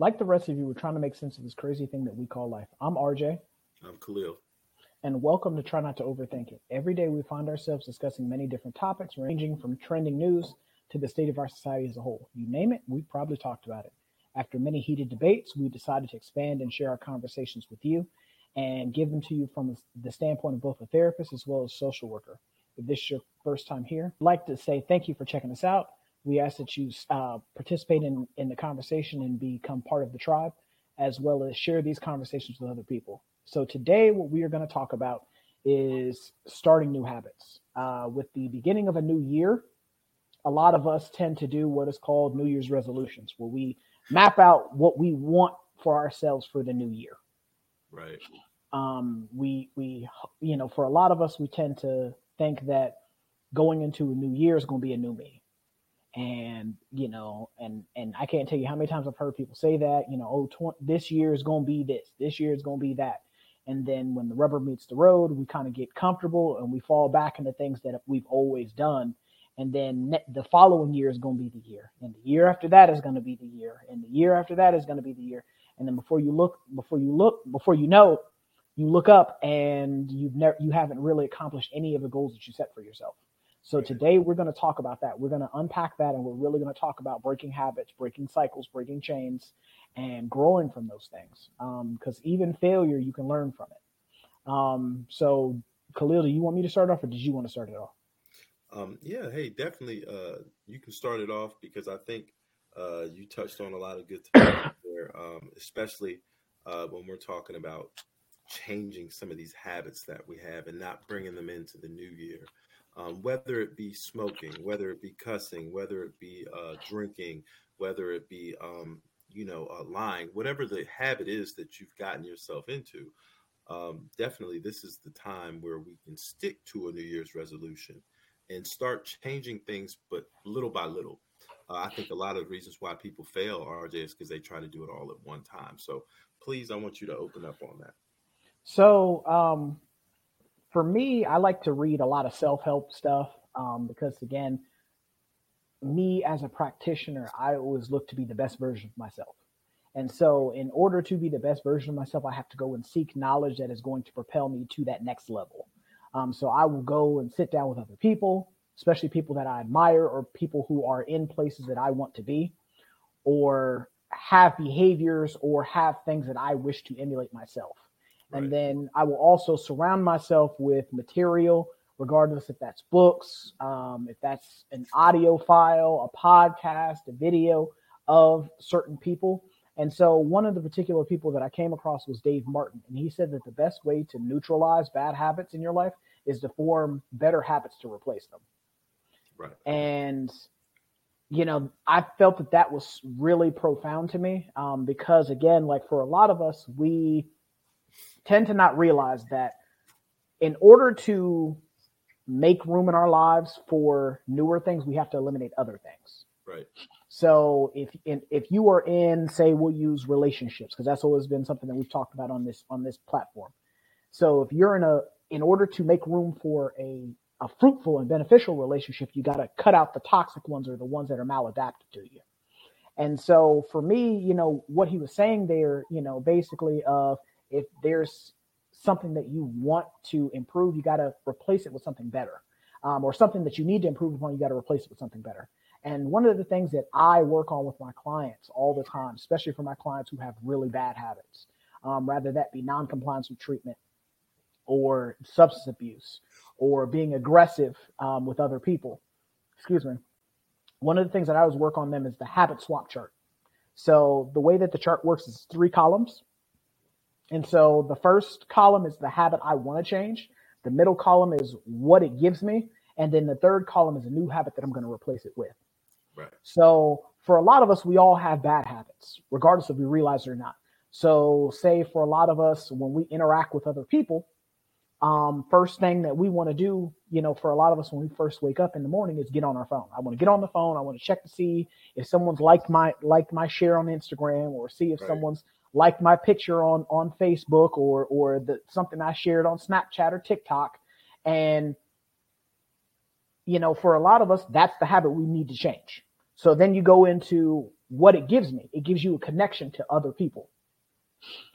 Like the rest of you, we're trying to make sense of this crazy thing that we call life. I'm RJ. I'm Khalil. And welcome to Try Not to Overthink It. Every day we find ourselves discussing many different topics, ranging from trending news to the state of our society as a whole. You name it, we've probably talked about it. After many heated debates, we decided to expand and share our conversations with you and give them to you from the standpoint of both a therapist as well as social worker. If this is your first time here, I'd like to say thank you for checking us out. We ask that you uh, participate in, in the conversation and become part of the tribe, as well as share these conversations with other people. So today, what we are going to talk about is starting new habits. Uh, with the beginning of a new year, a lot of us tend to do what is called New Year's resolutions, where we map out what we want for ourselves for the new year. Right. Um, we we you know, for a lot of us, we tend to think that going into a new year is going to be a new me and you know and and i can't tell you how many times i've heard people say that you know oh tw- this year is going to be this this year is going to be that. And then when the rubber meets the road we kind of get comfortable and we fall back into things that we've always done. And then ne- the following year is going to be the year. And the year after that is going to be the year. And the year after that is going to be the year. And then before you look before you look before you know you look up and you've never you haven't really accomplished any of the goals that you set for yourself so today we're going to talk about that. We're going to unpack that and we're really going to talk about breaking habits, breaking cycles, breaking chains, and growing from those things. Because um, even failure, you can learn from it. Um, so, Khalil, do you want me to start off or did you want to start it off? Um, yeah, hey, definitely. Uh, you can start it off because I think uh, you touched on a lot of good things there, um, especially uh, when we're talking about changing some of these habits that we have and not bringing them into the new year um, whether it be smoking, whether it be cussing, whether it be uh, drinking, whether it be um, you know uh, lying, whatever the habit is that you've gotten yourself into. Um, definitely, this is the time where we can stick to a New Year's resolution and start changing things, but little by little. Uh, I think a lot of the reasons why people fail, RJ, is because they try to do it all at one time. So please, I want you to open up on that. So, um, for me, I like to read a lot of self help stuff um, because, again, me as a practitioner, I always look to be the best version of myself. And so, in order to be the best version of myself, I have to go and seek knowledge that is going to propel me to that next level. Um, so, I will go and sit down with other people, especially people that I admire or people who are in places that I want to be, or have behaviors or have things that I wish to emulate myself. Right. And then I will also surround myself with material, regardless if that's books, um, if that's an audio file, a podcast, a video of certain people. And so one of the particular people that I came across was Dave Martin. And he said that the best way to neutralize bad habits in your life is to form better habits to replace them. Right. And, you know, I felt that that was really profound to me um, because, again, like for a lot of us, we, tend to not realize that in order to make room in our lives for newer things, we have to eliminate other things. Right. So if if you are in, say, we'll use relationships because that's always been something that we've talked about on this on this platform. So if you're in a, in order to make room for a a fruitful and beneficial relationship, you got to cut out the toxic ones or the ones that are maladaptive to you. And so for me, you know, what he was saying there, you know, basically of if there's something that you want to improve, you got to replace it with something better. Um, or something that you need to improve upon, you got to replace it with something better. And one of the things that I work on with my clients all the time, especially for my clients who have really bad habits, um, rather that be non-compliance with treatment or substance abuse or being aggressive um, with other people. Excuse me. One of the things that I always work on them is the habit swap chart. So the way that the chart works is three columns. And so the first column is the habit I want to change. The middle column is what it gives me. And then the third column is a new habit that I'm going to replace it with. Right. So for a lot of us, we all have bad habits, regardless if we realize it or not. So say for a lot of us, when we interact with other people, um, first thing that we want to do, you know, for a lot of us when we first wake up in the morning is get on our phone. I want to get on the phone. I want to check to see if someone's liked my liked my share on Instagram or see if right. someone's liked my picture on on Facebook or or the something I shared on Snapchat or TikTok, and you know, for a lot of us, that's the habit we need to change. So then you go into what it gives me. It gives you a connection to other people.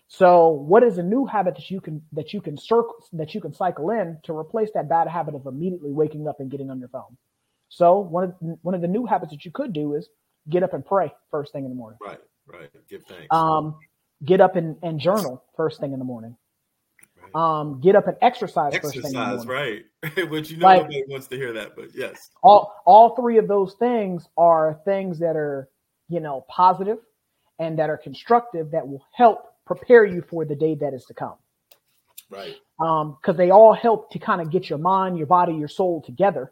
So what is a new habit that you can that you can circle that you can cycle in to replace that bad habit of immediately waking up and getting on your phone? So one of one of the new habits that you could do is get up and pray first thing in the morning. Right, right. Give thanks. Um, get up and, and journal first thing in the morning. Right. Um, get up and exercise. Exercise, right? Which you know like, nobody wants to hear that, but yes. All all three of those things are things that are you know positive and that are constructive that will help prepare you for the day that is to come. Right. Um, cause they all help to kind of get your mind, your body, your soul together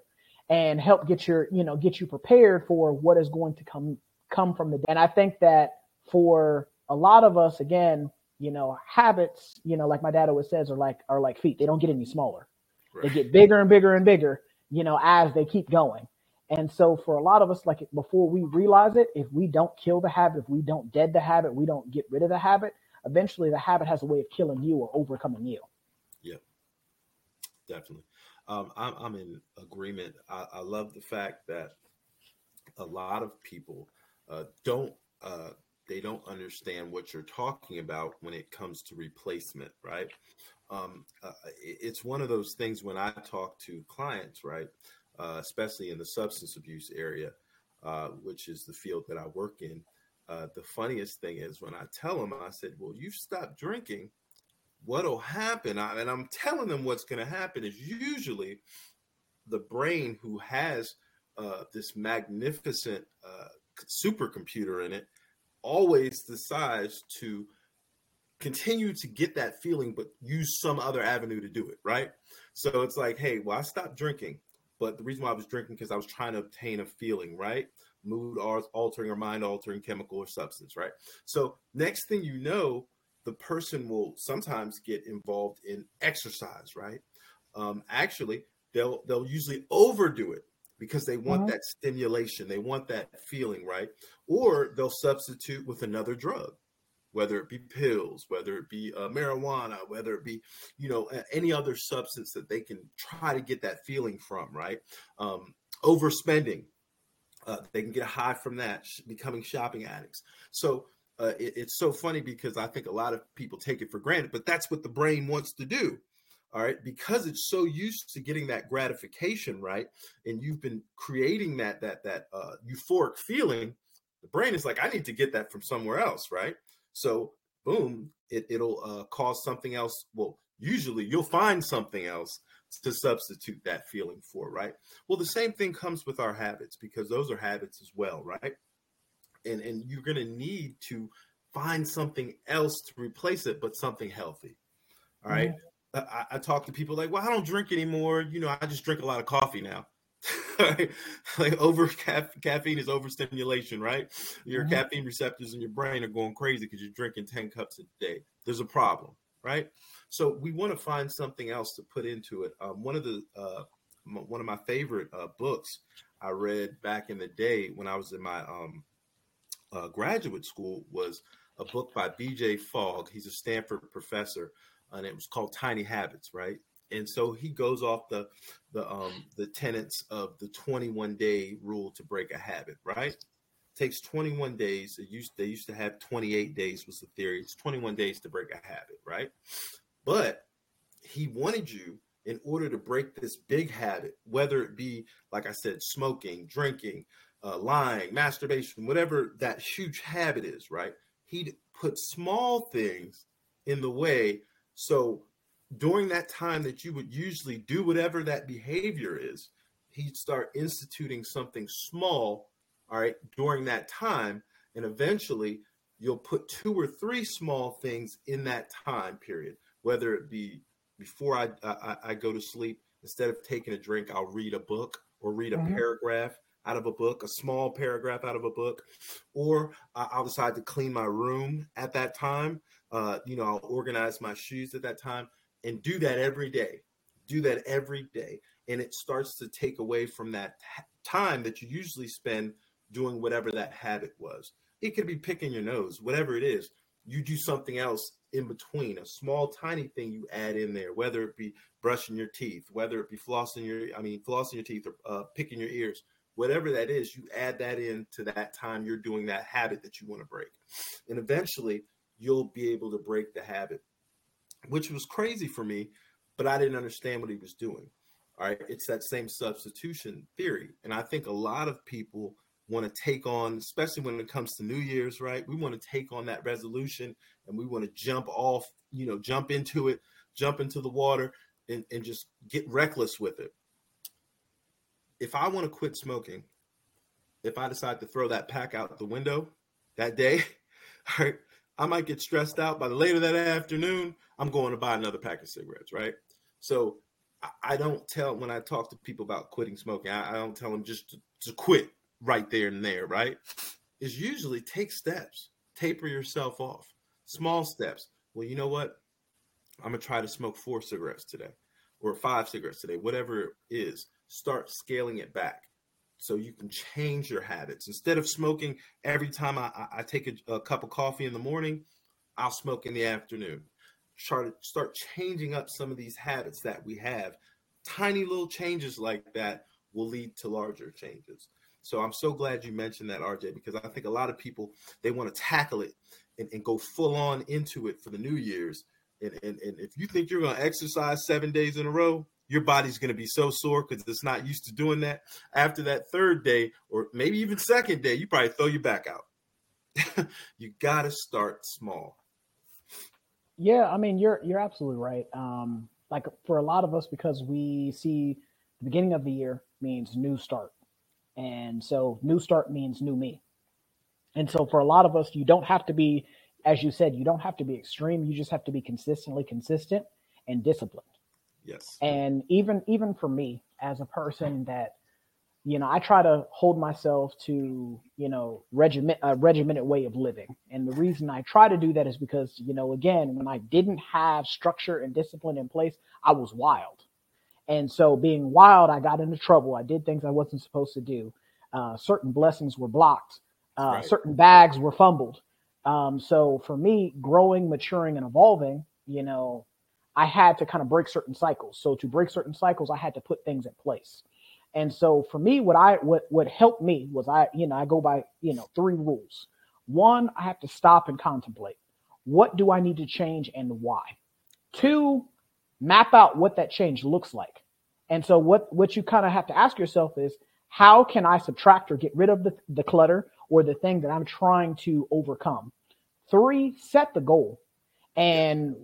and help get your, you know, get you prepared for what is going to come, come from the day. And I think that for a lot of us, again, you know, habits, you know, like my dad always says, are like, are like feet. They don't get any smaller. Right. They get bigger and bigger and bigger, you know, as they keep going. And so for a lot of us, like before we realize it, if we don't kill the habit, if we don't dead the habit, we don't get rid of the habit, eventually the habit has a way of killing you or overcoming you. Yeah, definitely. Um, I'm, I'm, in agreement. I, I, love the fact that a lot of people uh, don't uh, they don't understand what you're talking about when it comes to replacement, right? Um, uh, it's one of those things when I talk to clients, right, uh, especially in the substance abuse area, uh, which is the field that I work in uh, the funniest thing is when I tell them, I said, "Well, you stop drinking, what'll happen?" I, and I'm telling them what's going to happen is usually the brain, who has uh, this magnificent uh, supercomputer in it, always decides to continue to get that feeling, but use some other avenue to do it. Right? So it's like, hey, well, I stopped drinking, but the reason why I was drinking because I was trying to obtain a feeling. Right? mood altering or mind altering chemical or substance, right? So, next thing you know, the person will sometimes get involved in exercise, right? Um, actually, they'll they'll usually overdo it because they want mm-hmm. that stimulation, they want that feeling, right? Or they'll substitute with another drug, whether it be pills, whether it be uh, marijuana, whether it be you know any other substance that they can try to get that feeling from, right? Um, overspending, uh, they can get a high from that, becoming shopping addicts. So uh, it, it's so funny because I think a lot of people take it for granted, but that's what the brain wants to do. All right, because it's so used to getting that gratification, right? And you've been creating that that that uh, euphoric feeling. The brain is like, I need to get that from somewhere else, right? So, boom, it, it'll uh, cause something else. Well, usually you'll find something else to substitute that feeling for, right? Well, the same thing comes with our habits because those are habits as well, right? And and you're going to need to find something else to replace it, but something healthy. All right? mm-hmm. I, I, talk to people like, well, I don't drink anymore. You know, I just drink a lot of coffee now. like over caffeine is overstimulation, right? Your mm-hmm. caffeine receptors in your brain are going crazy because you're drinking 10 cups a day. There's a problem, right? So we want to find something else to put into it. Um, one of the uh, m- one of my favorite uh, books I read back in the day when I was in my um, uh, graduate school was a book by B.J. Fogg. He's a Stanford professor, and it was called Tiny Habits, right? And so he goes off the the um, the tenets of the 21 day rule to break a habit, right? takes 21 days. It used they used to have 28 days was the theory. It's 21 days to break a habit, right? But he wanted you in order to break this big habit, whether it be, like I said, smoking, drinking, uh, lying, masturbation, whatever that huge habit is, right? He'd put small things in the way. So during that time that you would usually do whatever that behavior is, he'd start instituting something small, all right, during that time. And eventually you'll put two or three small things in that time period whether it be before I, I, I go to sleep, instead of taking a drink, I'll read a book or read a mm-hmm. paragraph out of a book, a small paragraph out of a book, or I'll decide to clean my room at that time. Uh, you know, I'll organize my shoes at that time and do that every day. Do that every day. And it starts to take away from that time that you usually spend doing whatever that habit was. It could be picking your nose, whatever it is. You do something else in between, a small, tiny thing you add in there, whether it be brushing your teeth, whether it be flossing your, I mean, flossing your teeth or uh, picking your ears, whatever that is, you add that in to that time you're doing that habit that you want to break. And eventually you'll be able to break the habit, which was crazy for me, but I didn't understand what he was doing. All right. It's that same substitution theory. And I think a lot of people want to take on, especially when it comes to New Year's, right? We want to take on that resolution and we want to jump off, you know, jump into it, jump into the water and, and just get reckless with it. If I want to quit smoking, if I decide to throw that pack out the window that day, all right, I might get stressed out. By the later that afternoon, I'm going to buy another pack of cigarettes, right? So I don't tell when I talk to people about quitting smoking, I, don't tell them just to, to quit right there and there, right? Is usually take steps, taper yourself off, small steps. Well, you know what? I'm gonna try to smoke four cigarettes today or five cigarettes today, whatever it is. Start scaling it back so you can change your habits. Instead of smoking every time I, I take a, a, cup of coffee in the morning, I'll smoke in the afternoon. To start changing up some of these habits that we have. Tiny little changes like that will lead to larger changes. So I'm so glad you mentioned that, RJ, because I think a lot of people they want to tackle it and, and go full on into it for the New Year's. And, and, and if you think you're going to exercise seven days in a row, your body's going to be so sore because it's not used to doing that. After that third day, or maybe even second day, you probably throw your back out. you got to start small. Yeah, I mean, you're you're absolutely right. Um, like for a lot of us, because we see the beginning of the year means new start and so new start means new me. And so for a lot of us, you don't have to be, as you said, you don't have to be extreme. You just have to be consistently consistent and disciplined. Yes. And even even for me as a person that, you know, I try to hold myself to, you know, regiment a regimented way of living. And the reason I try to do that is because, you know, again, when I didn't have structure and discipline in place, I was wild. And so being wild, I got into trouble. I did things I wasn't supposed to do. Uh, certain blessings were blocked. Uh, right. Certain bags were fumbled. Um, so for me, growing, maturing, and evolving, you know, I had to kind of break certain cycles. So to break certain cycles, I had to put things in place. And so for me, what I what what helped me was I, you know, I go by, you know, three rules. One, I have to stop and contemplate. What do I need to change and why? Two, map out what that change looks like. And so what, what you kind of have to ask yourself is, how can I subtract or get rid of the, the clutter or the thing that I'm trying to overcome? Three, set the goal. And,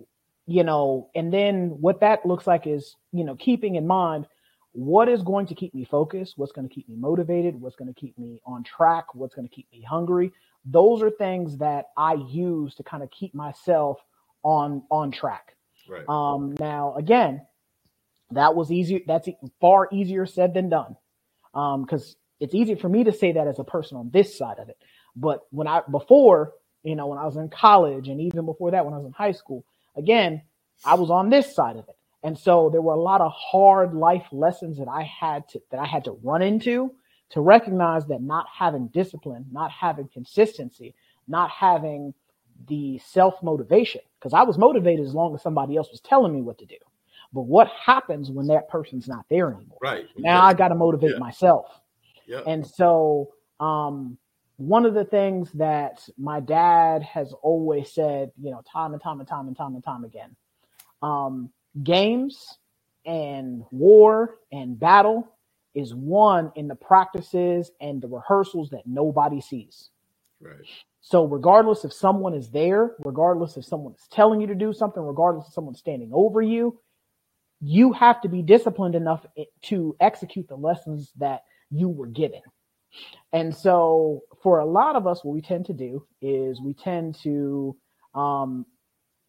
you know, and then what that looks like is, you know, keeping in mind what is going to keep me focused, what's going to keep me motivated, what's going to keep me on track, what's going to keep me hungry. Those are things that I use to kind of keep myself on on track. Right. Um, now, again, that was easier. That's far easier said than done. Um, cause it's easy for me to say that as a person on this side of it. But when I, before, you know, when I was in college and even before that, when I was in high school, again, I was on this side of it. And so there were a lot of hard life lessons that I had to, that I had to run into to recognize that not having discipline, not having consistency, not having the self motivation because I was motivated as long as somebody else was telling me what to do. But what happens when that person's not there anymore? Right. Now I got to motivate yeah. myself. Yeah. And so, um, one of the things that my dad has always said, you know, time and time and time and time and time again, um, games and war and battle is won in the practices and the rehearsals that nobody sees. Right. So regardless if someone is there, regardless if someone is telling you to do something, regardless if someone's standing over you, you have to be disciplined enough to execute the lessons that you were given. And so for a lot of us, what we tend to do is we tend to, um,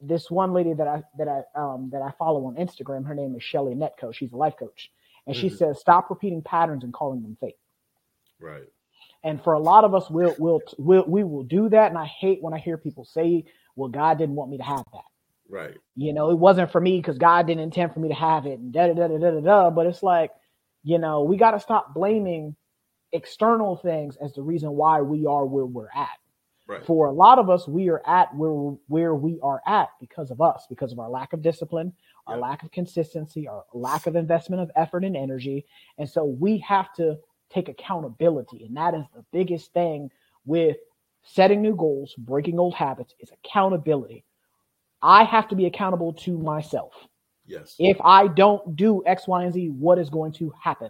this one lady that I, that I, um, that I follow on Instagram, her name is Shelly Netco. She's a life coach and mm-hmm. she says, stop repeating patterns and calling them fate. Right. And for a lot of us, we'll, we'll, we'll, we will do that. And I hate when I hear people say, well, God didn't want me to have that. Right. You know, it wasn't for me because God didn't intend for me to have it and da da da da da da. But it's like, you know, we got to stop blaming external things as the reason why we are where we're at. Right. For a lot of us, we are at where where we are at because of us, because of our lack of discipline, our lack of consistency, our lack of investment of effort and energy, and so we have to take accountability. And that is the biggest thing with setting new goals, breaking old habits is accountability. I have to be accountable to myself. Yes. If I don't do X, Y, and Z, what is going to happen?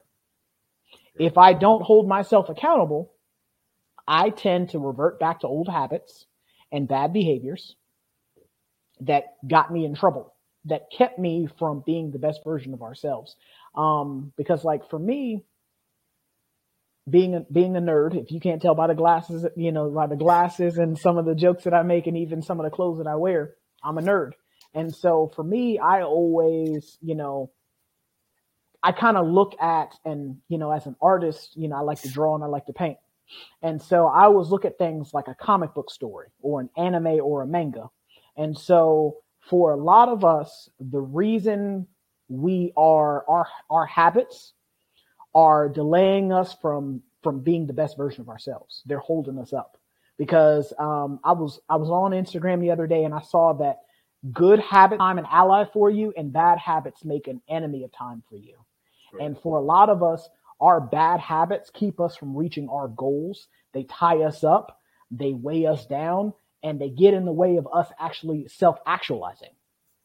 If I don't hold myself accountable, I tend to revert back to old habits and bad behaviors that got me in trouble, that kept me from being the best version of ourselves. Um, because like for me, being a, being a nerd, if you can't tell by the glasses, you know, by the glasses and some of the jokes that I make and even some of the clothes that I wear, I'm a nerd. And so for me, I always, you know, I kind of look at and, you know, as an artist, you know, I like to draw and I like to paint. And so I always look at things like a comic book story or an anime or a manga. And so for a lot of us, the reason we are our our habits are delaying us from from being the best version of ourselves. They're holding us up because um, I was I was on Instagram the other day and I saw that good habits time an ally for you and bad habits make an enemy of time for you. And for a lot of us, our bad habits keep us from reaching our goals. They tie us up, they weigh us down, and they get in the way of us actually self actualizing.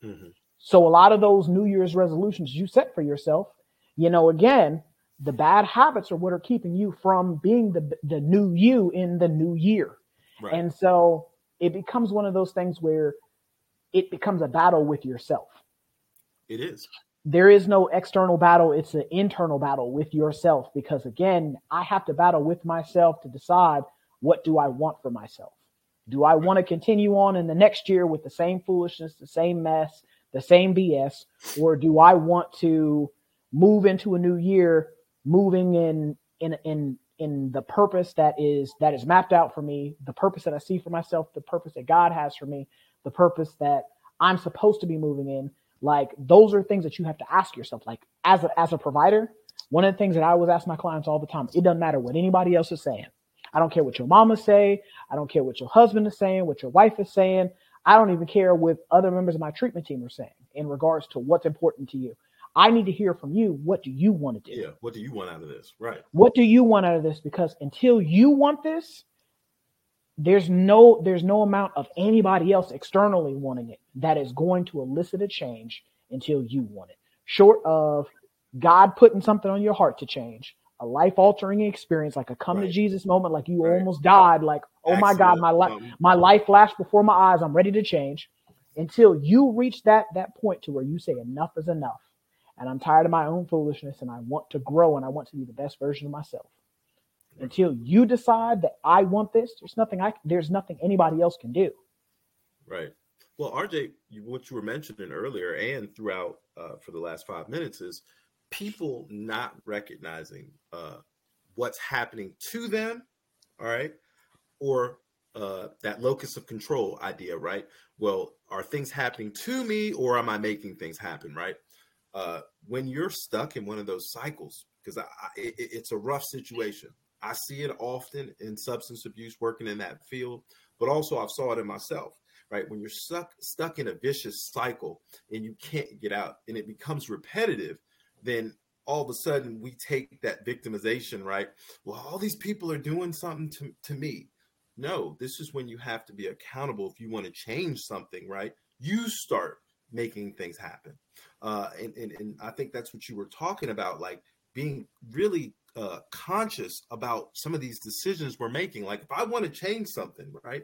Mm-hmm. So a lot of those New Year's resolutions you set for yourself, you know, again, the bad habits are what are keeping you from being the the new you in the new year. Right. And so it becomes one of those things where it becomes a battle with yourself. It is. There is no external battle, it's an internal battle with yourself because again, I have to battle with myself to decide what do I want for myself. Do I want to continue on in the next year with the same foolishness, the same mess, the same BS, or do I want to move into a new year moving in in in in the purpose that is that is mapped out for me, the purpose that I see for myself, the purpose that God has for me, the purpose that I'm supposed to be moving in. Like those are things that you have to ask yourself. Like as a as a provider, one of the things that I always ask my clients all the time, it doesn't matter what anybody else is saying. I don't care what your mama say. I don't care what your husband is saying, what your wife is saying. I don't even care what other members of my treatment team are saying in regards to what's important to you. I need to hear from you. What do you want to do? Yeah. What do you want out of this? Right. What do you want out of this? Because until you want this, there's no there's no amount of anybody else externally wanting it that is going to elicit a change until you want it. Short of God putting something on your heart to change, a life altering experience, like a come right. to Jesus moment, like you right. almost died, like, oh Excellent. my God, my life, um, my life flashed before my eyes. I'm ready to change. Until you reach that that point to where you say enough is enough and I'm tired of my own foolishness and I want to grow and I want to be the best version of myself. Until you decide that I want this, there's nothing I there's nothing anybody else can do. Right. Well, RJ, what you were mentioning earlier and throughout uh, for the last five minutes is people not recognizing uh, what's happening to them. All right. Or uh, that locus of control idea, right? Well, are things happening to me or am I making things happen, right? uh, when you're stuck in one of those cycles, because it, it's a rough situation. I see it often in substance abuse, working in that field, but also I've saw it in myself. Right when you're stuck stuck in a vicious cycle and you can't get out, and it becomes repetitive, then all of a sudden we take that victimization. Right, well, all these people are doing something to, to me. No, this is when you have to be accountable if you want to change something. Right, you start making things happen. Uh, and, and, and I think that's what you were talking about, like being really uh, conscious about some of these decisions we're making. Like if I want to change something, right?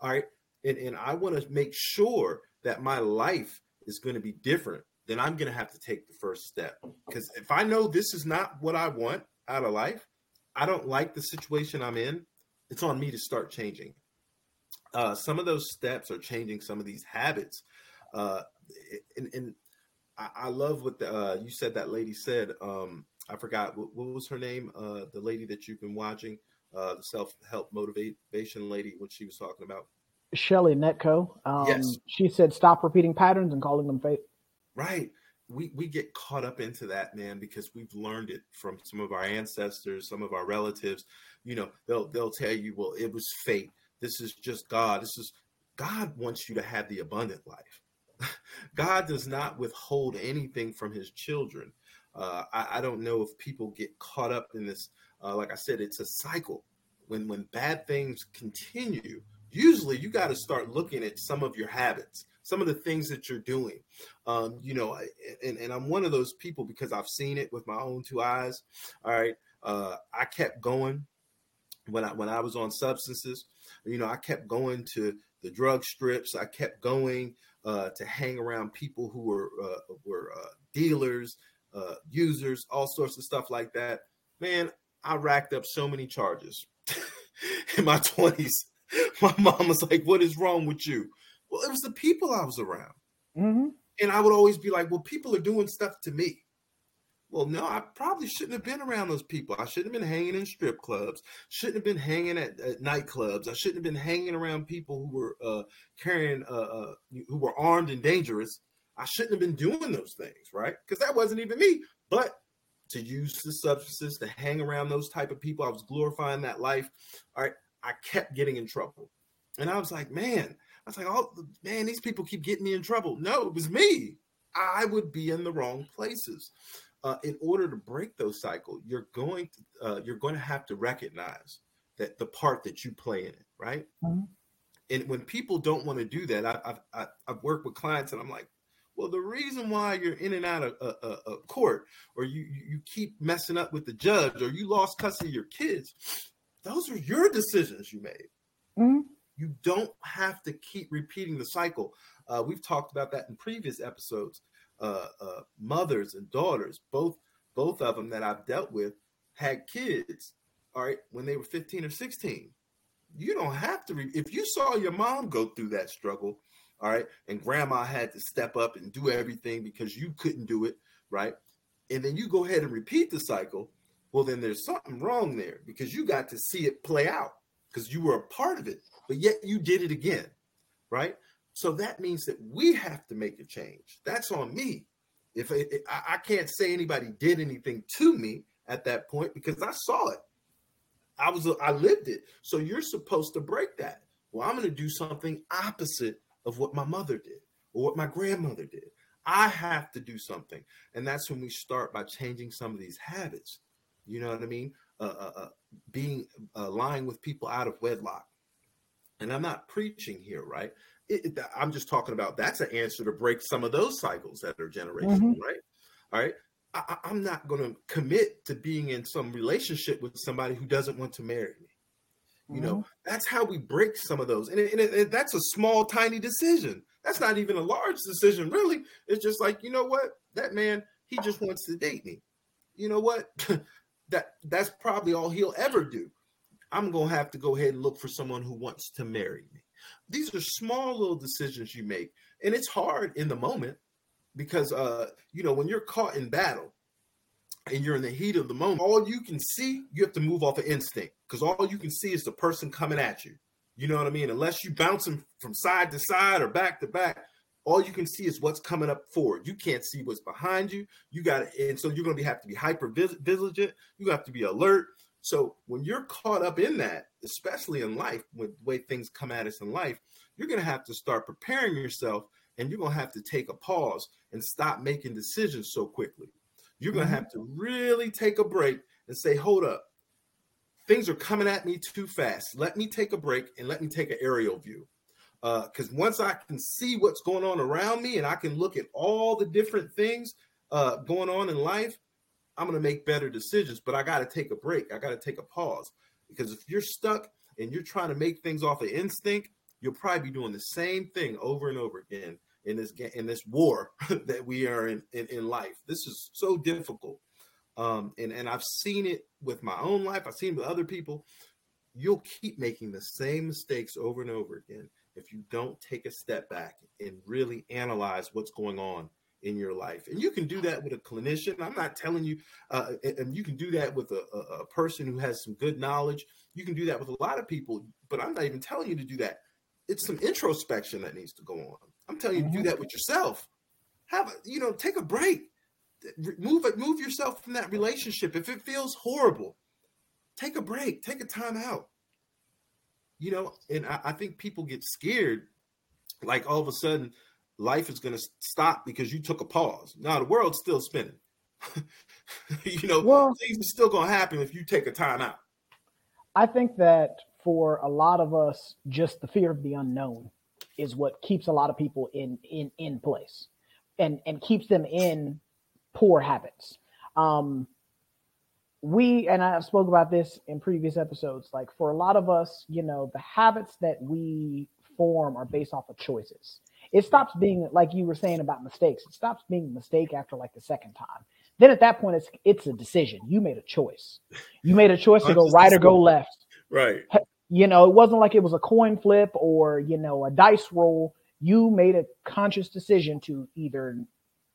All right. And, and I want to make sure that my life is going to be different, then I'm going to have to take the first step. Because if I know this is not what I want out of life, I don't like the situation I'm in, it's on me to start changing. Uh, some of those steps are changing some of these habits. Uh, and, and I, I, love what the, uh, you said. That lady said. Um, I forgot what, what, was her name. Uh, the lady that you've been watching, uh, the self help motivation lady, what she was talking about. Shelly Netco. Um, yes. She said, "Stop repeating patterns and calling them fate." Right. We we get caught up into that, man, because we've learned it from some of our ancestors, some of our relatives. You know, they'll they'll tell you, "Well, it was fate. This is just God. This is God wants you to have the abundant life." God does not withhold anything from his children. Uh, I, I, don't know if people get caught up in this uh, like I said, it's a cycle. When when bad things continue, usually you got to start looking at some of your habits, some of the things that you're doing. Um, you know, and, and I'm one of those people because I've seen it with my own two eyes. All right, uh, I kept going when I when I was on substances. You know, I kept going to the drug strips. I kept going uh, to hang around people who were uh, were uh, dealers, uh, users, all sorts of stuff like that. Man, I racked up so many charges in my twenties. My mom was like, "What is wrong with you?" Well, it was the people I was around, mm-hmm. and I would always be like, "Well, people are doing stuff to me." Well, no, I probably shouldn't have been around those people. I shouldn't have been hanging in strip clubs. Shouldn't have been hanging at, at nightclubs. I shouldn't have been hanging around people who were uh, carrying, uh, uh, who were armed and dangerous. I shouldn't have been doing those things, right? Because that wasn't even me. But to use the substances, to hang around those type of people, I was glorifying that life. All right, I kept getting in trouble, and I was like, man, I was like, oh man, these people keep getting me in trouble. No, it was me. I would be in the wrong places uh, in order to break those cycles, you're going to uh, you're going to have to recognize that the part that you play in it, right? Mm-hmm. And when people don't want to do that, I, I've I've worked with clients, and I'm like, well, the reason why you're in and out of a, a, a court, or you you keep messing up with the judge, or you lost custody of your kids, those are your decisions you made. Mm-hmm. You don't have to keep repeating the cycle. Uh, we've talked about that in previous episodes uh, uh, mothers and daughters, both both of them that I've dealt with, had kids. All right, when they were 15 or 16, you don't have to. Re- if you saw your mom go through that struggle, all right, and grandma had to step up and do everything because you couldn't do it, right? And then you go ahead and repeat the cycle. Well, then there's something wrong there because you got to see it play out because you were a part of it, but yet you did it again, right? So that means that we have to make a change. That's on me. If I, I can't say anybody did anything to me at that point because I saw it, I was I lived it. So you're supposed to break that. Well, I'm going to do something opposite of what my mother did or what my grandmother did. I have to do something, and that's when we start by changing some of these habits. You know what I mean? Uh, uh, uh, being uh, lying with people out of wedlock. And I'm not preaching here, right? it, I'm just talking about that's an answer to break some of those cycles that are generational, mm-hmm. right? All right. I, am not going to commit to being in some relationship with somebody who doesn't want to marry me. You mm-hmm. know, that's how we break some of those. And, it, and, it, and, that's a small, tiny decision. That's not even a large decision, really. It's just like, you know what? That man, he just wants to date me. You know what? that that's probably all he'll ever do. I'm going to have to go ahead and look for someone who wants to marry me. These are small little decisions you make, and it's hard in the moment because uh, you know when you're caught in battle and you're in the heat of the moment, all you can see, you have to move off of instinct because all you can see is the person coming at you. You know what I mean? Unless you bounce them from side to side or back to back, all you can see is what's coming up forward. You can't see what's behind you. You got to, and so you're going to have to be hyper vigilant. You have to be alert. So when you're caught up in that, especially in life, with the way things come at us in life, you're going to have to start preparing yourself and you're going to have to take a pause and stop making decisions so quickly. You're going to mm-hmm. have to really take a break and say, hold up, things are coming at me too fast. Let me take a break and let me take an aerial view. Because uh, once I can see what's going on around me and I can look at all the different things uh, going on in life, I'm going to make better decisions, but I got to take a break. I got to take a pause because if you're stuck and you're trying to make things off of instinct, you'll probably be doing the same thing over and over again in this in this war that we are in, in, in life. This is so difficult. Um, and, and I've seen it with my own life. I've seen it with other people. You'll keep making the same mistakes over and over again if you don't take a step back and really analyze what's going on in your life. And you can do that with a clinician. I'm not telling you, uh, and you can do that with a, a, person who has some good knowledge. You can do that with a lot of people, but I'm not even telling you to do that. It's some introspection that needs to go on. I'm telling you to do mm-hmm. that with yourself. Have a, you know, take a break. Move it, move yourself from that relationship. If it feels horrible, take a break, take a time out. You know, and I, I think people get scared, like all of a sudden, life is going to stop because you took a pause. Now the world's still spinning. you know, well, things are still going to happen if you take a time out. I think that for a lot of us, just the fear of the unknown is what keeps a lot of people in in in place, and and keeps them in poor habits. Um, we and I spoke about this in previous episodes. Like for a lot of us, you know, the habits that we form are based off of choices. It stops being like you were saying about mistakes. It stops being a mistake after like the second time. Then at that point, it's it's a decision. You made a choice. You made a choice to go right or go left. Right. You know, it wasn't like it was a coin flip or you know a dice roll. You made a conscious decision to either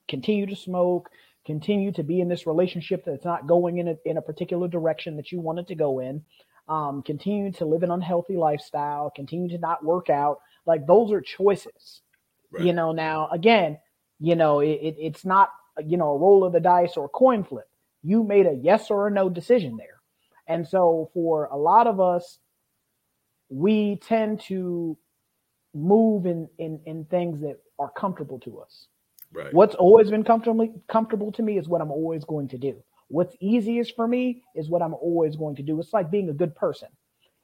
continue to smoke, continue to be in this relationship that's not going in a, in a particular direction that you wanted to go in, um, continue to live an unhealthy lifestyle, continue to not work out. Like those are choices. Right. You know, now again, you know, it, it, it's not, you know, a roll of the dice or a coin flip. You made a yes or a no decision there. And so for a lot of us, we tend to move in, in, in things that are comfortable to us. Right. What's always been comfortably comfortable to me is what I'm always going to do. What's easiest for me is what I'm always going to do. It's like being a good person.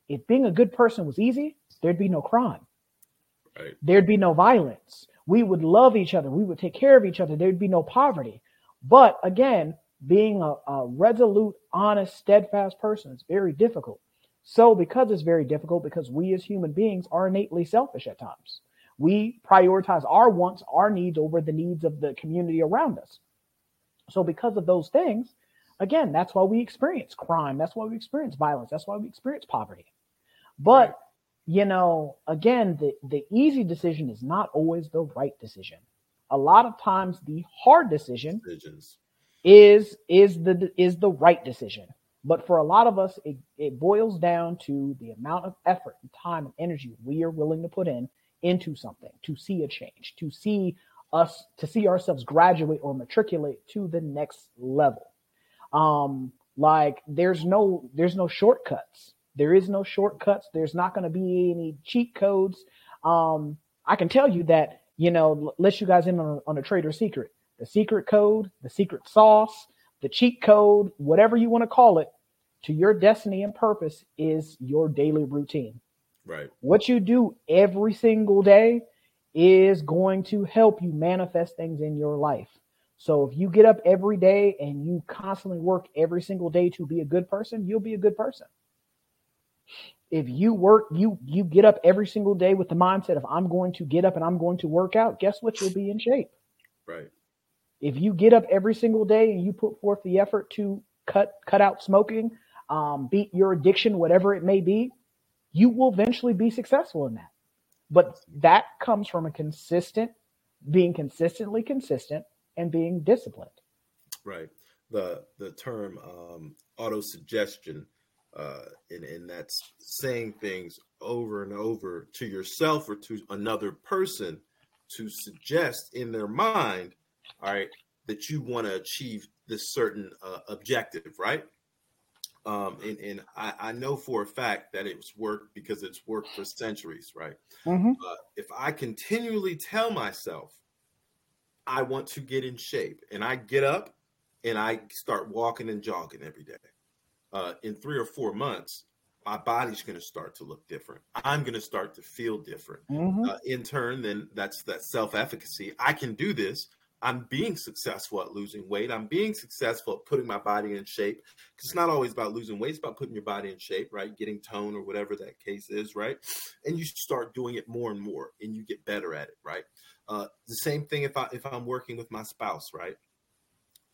If being a good person was easy, there'd be no crime. Right. There'd be no violence. We would love each other. We would take care of each other. There'd be no poverty. But again, being a, a resolute, honest, steadfast person is very difficult. So because it's very difficult, because we as human beings are innately selfish at times we prioritize our wants, our needs over the needs of the community around us. So, because of those things, again, that's why we experience crime. That's why we experience violence. That's why we experience poverty. But, you know, again, the, the easy decision is not always the right decision. A lot of times, the hard decision Decisions. is is the is the right decision. But for a lot of us, it, it boils down to the amount of effort and time and energy we are willing to put in into something, to see a change, to see us, to see ourselves graduate or matriculate to the next level. Um, like there's no, there's no shortcuts. There is no shortcuts. There's not going to be any cheat codes. Um, I can tell you that, you know, let you guys in on on a trader secret. The secret code, the secret sauce, the cheat code, whatever you want to call it, to your destiny and purpose is your daily routine. Right. What you do every single day is going to help you manifest things in your life. So if you get up every day and you constantly work every single day to be a good person, you'll be a good person. If you work, you you get up every single day with the mindset of I'm going to get up and I'm going to work out, guess what? You'll be in shape. Right. If you get up every single day and you put forth the effort to cut cut out smoking, um, beat your addiction, whatever it may be, you will eventually be successful in that. But that comes from a consistent, being consistently consistent and being disciplined. Right. The the term um, auto suggestion, uh, and and that's saying things over and over to yourself or to another person to suggest in their mind, all right, that you want to achieve this certain uh, objective, right? Um, and, and I, I, know for a fact that it's worked because it's worked for centuries, right? Mm-hmm. Uh, if I continually tell myself I want to get in shape and I get up and I start walking and jogging every day, uh, in three or four months, my body's going to start to look different. I'm going to start to feel different. Mm-hmm. Uh, in turn, then that's that self efficacy. I can do this. I'm being successful at losing weight. I'm being successful at putting my body in shape. It's not always about losing weight, it's about putting your body in shape, right? Getting tone or whatever that case is, right? And you start doing it more and more and you get better at it, right? Uh, the same thing if I if I'm working with my spouse, right?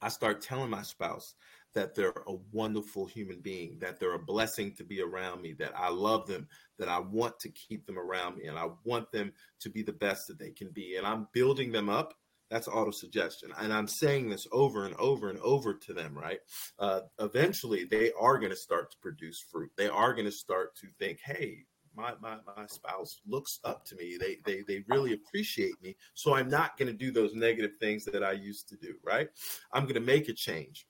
I start telling my spouse that they're a wonderful human being, that they're a blessing to be around me, that I love them, that I want to keep them around me, and I want them to be the best that they can be. And I'm building them up that's auto suggestion. And I'm saying this over and over and over to them, right? Uh, eventually, they are going to start to produce fruit. They are going to start to think, hey, my, my, my spouse looks up to me. They, they, they really appreciate me. So I'm not going to do those negative things that I used to do, right? I'm going to make a change.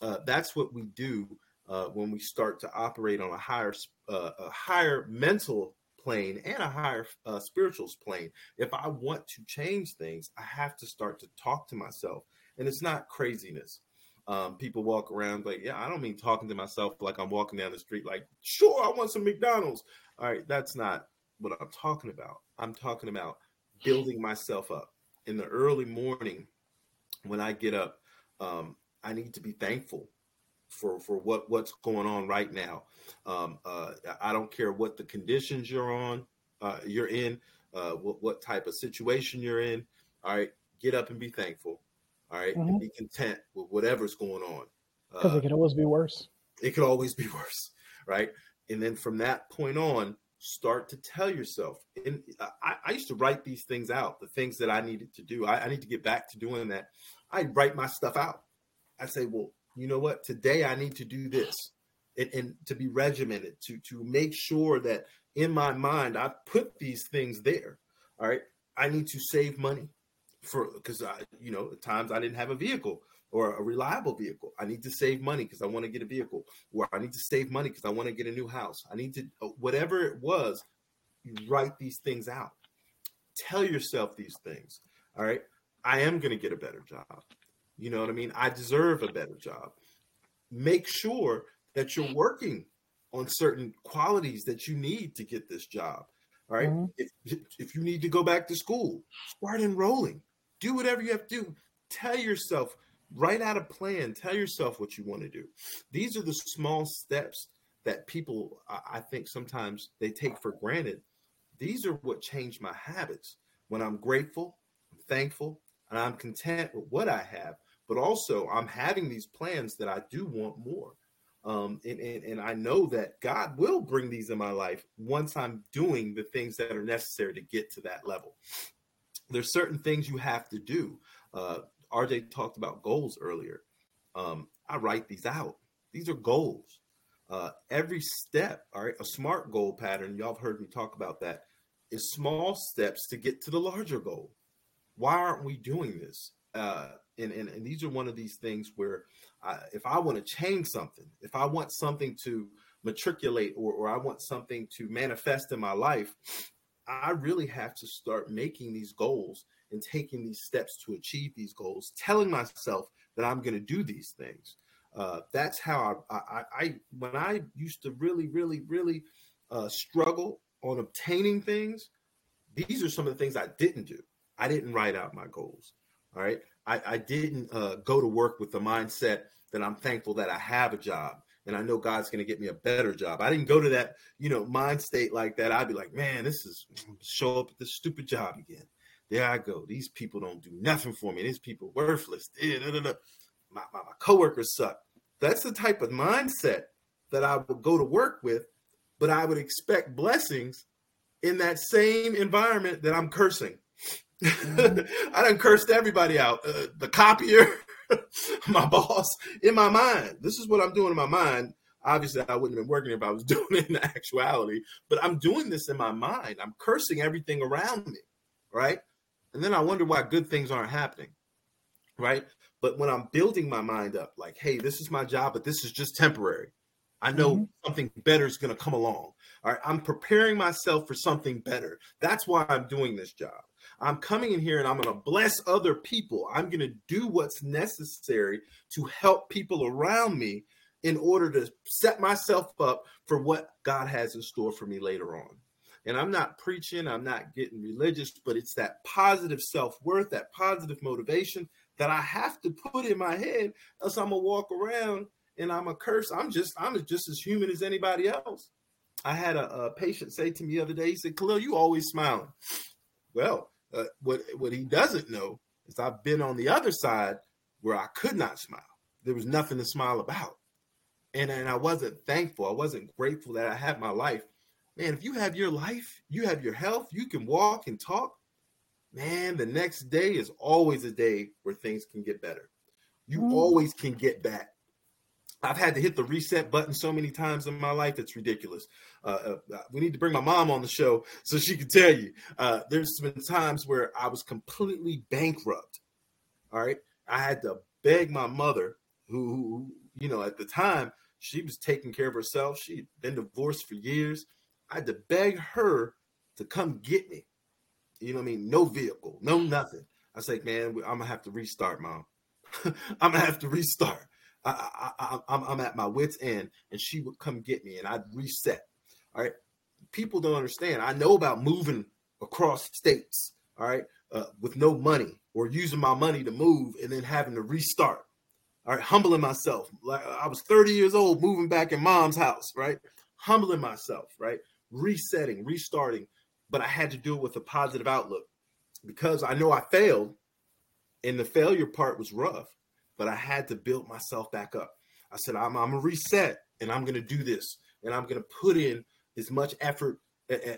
Uh, that's what we do uh, when we start to operate on a higher, uh, a higher mental plane and a higher uh, spirituals plane. If I want to change things, I have to start to talk to myself. And it's not craziness. Um, people walk around like, yeah, I don't mean talking to myself like I'm walking down the street, like, sure, I want some McDonald's. All right, that's not what I'm talking about. I'm talking about building myself up in the early morning when I get up. Um, I need to be thankful for for what what's going on right now. Um, uh, I don't care what the conditions you're on, uh, you're in, uh, what what type of situation you're in. All right, get up and be thankful. All right? mm-hmm. be content with whatever's going on. Because it uh, can always be worse. It could always be worse, right? And then from that point on, start to tell yourself. And I, I used to write these things out, the things that I needed to do. I, I need to get back to doing that. I write my stuff out. I say, well, you know what? Today I need to do this. And, and, to be regimented, to to make sure that in my mind I put these things there. All right. I need to save money for because I, you know, at times I didn't have a vehicle or a reliable vehicle. I need to save money because I want to get a vehicle, or I need to save money because I want to get a new house. I need to uh, whatever it was. You write these things out. Tell yourself these things. All right. I am going to get a better job. You know what I mean? I deserve a better job. Make sure that you're working on certain qualities that you need to get this job. All right? mm-hmm. if, if you need to go back to school, start enrolling do whatever you have to do. Tell yourself, write out a plan. Tell yourself what you want to do. These are the small steps that people, I think, sometimes they take for granted. These are what change my habits. When I'm grateful, I'm thankful, and I'm content with what I have, but also I'm having these plans that I do want more. Um, and, and, and I know that God will bring these in my life once I'm doing the things that are necessary to get to that level there's certain things you have to do. Uh, RJ talked about goals earlier. Um, I write these out. These are goals. Uh, every step, all right, a smart goal pattern, y'all have heard me talk about that, is small steps to get to the larger goal. Why aren't we doing this? Uh, and, and, and these are one of these things where I, if I want to change something, if I want something to matriculate or, or I want something to manifest in my life, I really have to start making these goals and taking these steps to achieve these goals, telling myself that I'm going to do these things. Uh, that's how I, I, I, when I used to really, really, really uh, struggle on obtaining things. These are some of the things I didn't do. I didn't write out my goals. All right. I, I didn't uh, go to work with the mindset that I'm thankful that I have a job and I know God's going to get me a better job. I didn't go to that, you know, mind state like that. I'd be like, man, this is show up at this stupid job again. There I go. These people don't do nothing for me. These people worthless. My, my, my coworkers suck. That's the type of mindset that I would go to work with, but I would expect blessings in that same environment that I'm cursing. I done cursed everybody out. Uh, the copier, my boss in my mind. This is what I'm doing in my mind. Obviously, I wouldn't have been working if I was doing it in actuality, but I'm doing this in my mind. I'm cursing everything around me, right? And then I wonder why good things aren't happening, right? But when I'm building my mind up, like, hey, this is my job, but this is just temporary. I know mm-hmm. something better is going to come along. All right. I'm preparing myself for something better. That's why I'm doing this job. I'm coming in here and I'm going to bless other people. I'm going to do what's necessary to help people around me in order to set myself up for what God has in store for me later on. And I'm not preaching, I'm not getting religious, but it's that positive self worth, that positive motivation that I have to put in my head, else I'm gonna walk around and I'm a curse. I'm just I'm just as human as anybody else. I had a, a patient say to me the other day, he said, Khalil, you always smiling. Well, uh, what what he doesn't know is I've been on the other side where I could not smile. There was nothing to smile about, and and I wasn't thankful. I wasn't grateful that I had my life. Man, if you have your life, you have your health, you can walk and talk. Man, the next day is always a day where things can get better. You mm. always can get back. I've had to hit the reset button so many times in my life, it's ridiculous. Uh, uh, uh, we need to bring my mom on the show so she can tell you. Uh, there's been times where I was completely bankrupt. All right. I had to beg my mother, who, who you know, at the time, she was taking care of herself. She'd been divorced for years. I had to beg her to come get me. You know what I mean? No vehicle, no nothing. I was like, man, I'm going to have to restart, mom. I'm going to have to restart I, I'm at my wits' end, and she would come get me, and I'd reset. All right. People don't understand. I know about moving across states, all right, uh, with no money or using my money to move and then having to restart. All right, humbling myself. Like I was 30 years old, moving back in mom's house, right? Humbling myself, right? Resetting, restarting. But I had to do it with a positive outlook because I know I failed and the failure part was rough, but I had to build myself back up. I said, I'm, I'm gonna reset and I'm gonna do this and I'm gonna put in as much effort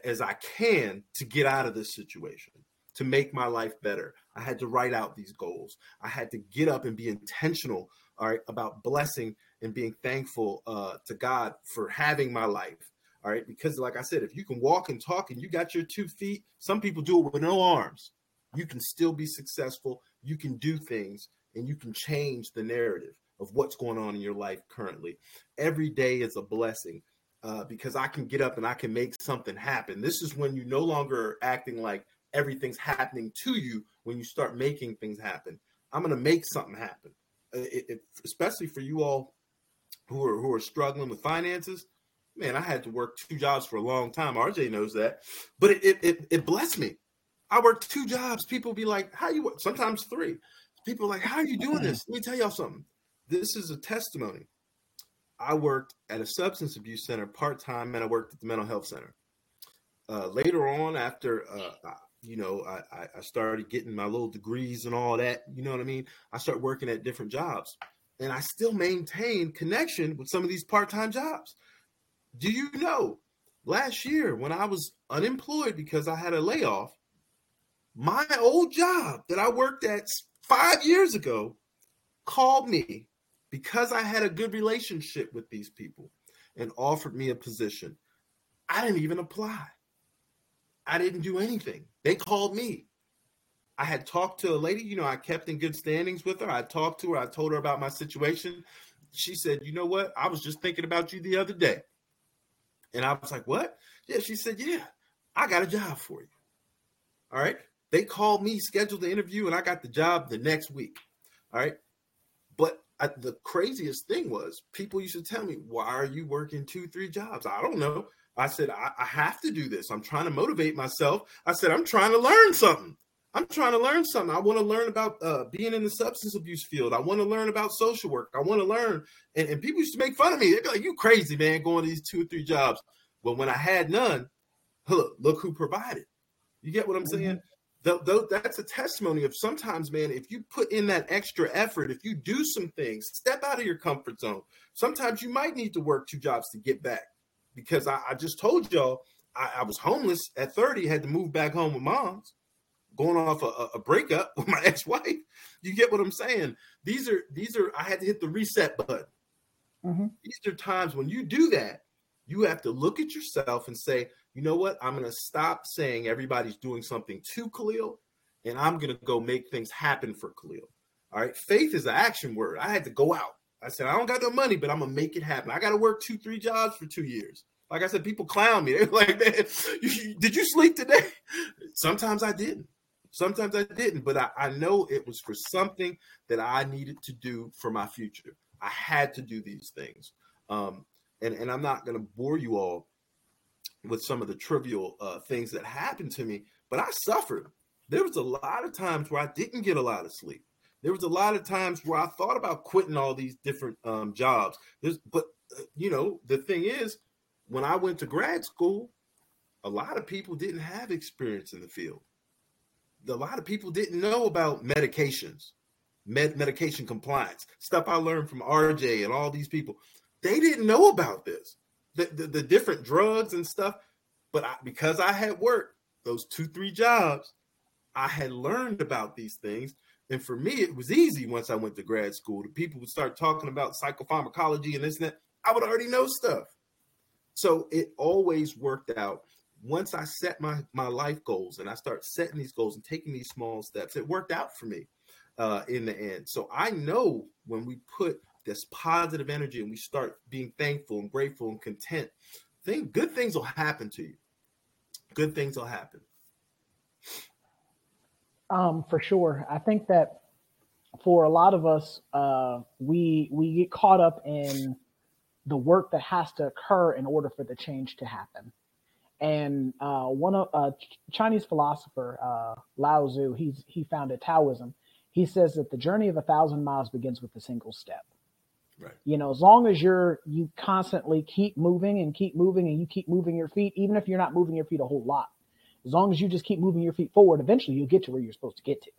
as I can to get out of this situation, to make my life better. I had to write out these goals. I had to get up and be intentional, all right, about blessing and being thankful uh, to God for having my life. All right, because like I said, if you can walk and talk and you got your two feet, some people do it with no arms. You can still be successful. You can do things and you can change the narrative of what's going on in your life currently. Every day is a blessing uh, because I can get up and I can make something happen. This is when you no longer are acting like everything's happening to you when you start making things happen. I'm going to make something happen. Uh, it, it, especially for you all who are who are struggling with finances. Man, I had to work two jobs for a long time. RJ knows that, but it it, it, blessed me. I worked two jobs. People be like, "How you?" Work? Sometimes three. People are like, "How are you doing this?" Let me tell y'all something. This is a testimony I worked at a substance abuse center part time, and I worked at the mental health center. Uh, later on, after uh, you know, I, I started getting my little degrees and all that. You know what I mean? I started working at different jobs, and I still maintain connection with some of these part time jobs. Do you know? Last year, when I was unemployed because I had a layoff, my old job that I worked at five years ago called me because I had a good relationship with these people and offered me a position, I didn't even apply. I didn't do anything. They called me. I had talked to a lady, you know, I kept in good standings with her. I talked to her, I told her about my situation. She said, You know what? I was just thinking about you the other day. And I was like, What? Yeah, she said, Yeah, I got a job for you. All right. They called me, scheduled the interview, and I got the job the next week. All right. But I, the craziest thing was people used to tell me, "Why are you working two, three jobs?" I don't know. I said, I, I have to do this. I'm trying to motivate myself. I said, I'm trying to learn something. I'm trying to learn something. I want to learn about uh, being in the substance abuse field. I want to learn about social work. I want to learn. And, and people used to make fun of me. They'd be like, "You crazy man, going to these two or three jobs." But when I had none, look, look who provided. You get what I'm mm-hmm. Saying? that's a testimony of sometimes, man, if you put in that extra effort, if you do some things, step out of your comfort zone. Sometimes you might need to work two jobs to get back. Because I, I just told y'all I, I, was homeless at 30, had to move back home with moms, going off a, a breakup with my ex-wife. You get what I'm saying? These are these are I had to hit the reset button. Mm-hmm. These are times when you do that, you have to look at yourself and say, you know what? I'm going to stop saying everybody's doing something to Khalil, and I'm going to go make things happen for Khalil. All right. Faith is an action word. I had to go out. I said, I don't got no money, but I'm going to make it happen. I got to work two, three jobs for two years. Like I said, people clown me. They're like, did you sleep today? Sometimes I didn't. Sometimes I didn't, but I, I know it was for something that I needed to do for my future. I had to do these things. Um, and, and I'm not going to bore you all with some of the trivial uh, things that happened to me, but I suffered. There was a lot of times where I didn't get a lot of sleep. There was a lot of times where I thought about quitting all these different um, jobs. There's, but uh, you know, the thing is, when I went to grad school, a lot of people didn't have experience in the field. A lot of people didn't know about medications, med- medication compliance, stuff I learned from RJ and all these people. They didn't know about this the, the, the different drugs and stuff. But I, because I had worked those two, three jobs, I had learned about these things. And for me, it was easy once I went to grad school. The people would start talking about psychopharmacology and this and that. I would already know stuff. So it always worked out. Once I set my, my life goals and I start setting these goals and taking these small steps, it worked out for me uh, in the end. So I know when we put this positive energy and we start being thankful and grateful and content, think good things will happen to you. Good things will happen. Um, for sure. I think that for a lot of us, uh, we we get caught up in the work that has to occur in order for the change to happen. And uh, one of uh, Chinese philosopher uh, Lao Tzu, he's he founded Taoism. He says that the journey of a thousand miles begins with a single step. Right. You know, as long as you're you constantly keep moving and keep moving and you keep moving your feet, even if you're not moving your feet a whole lot, as long as you just keep moving your feet forward, eventually you'll get to where you're supposed to get to.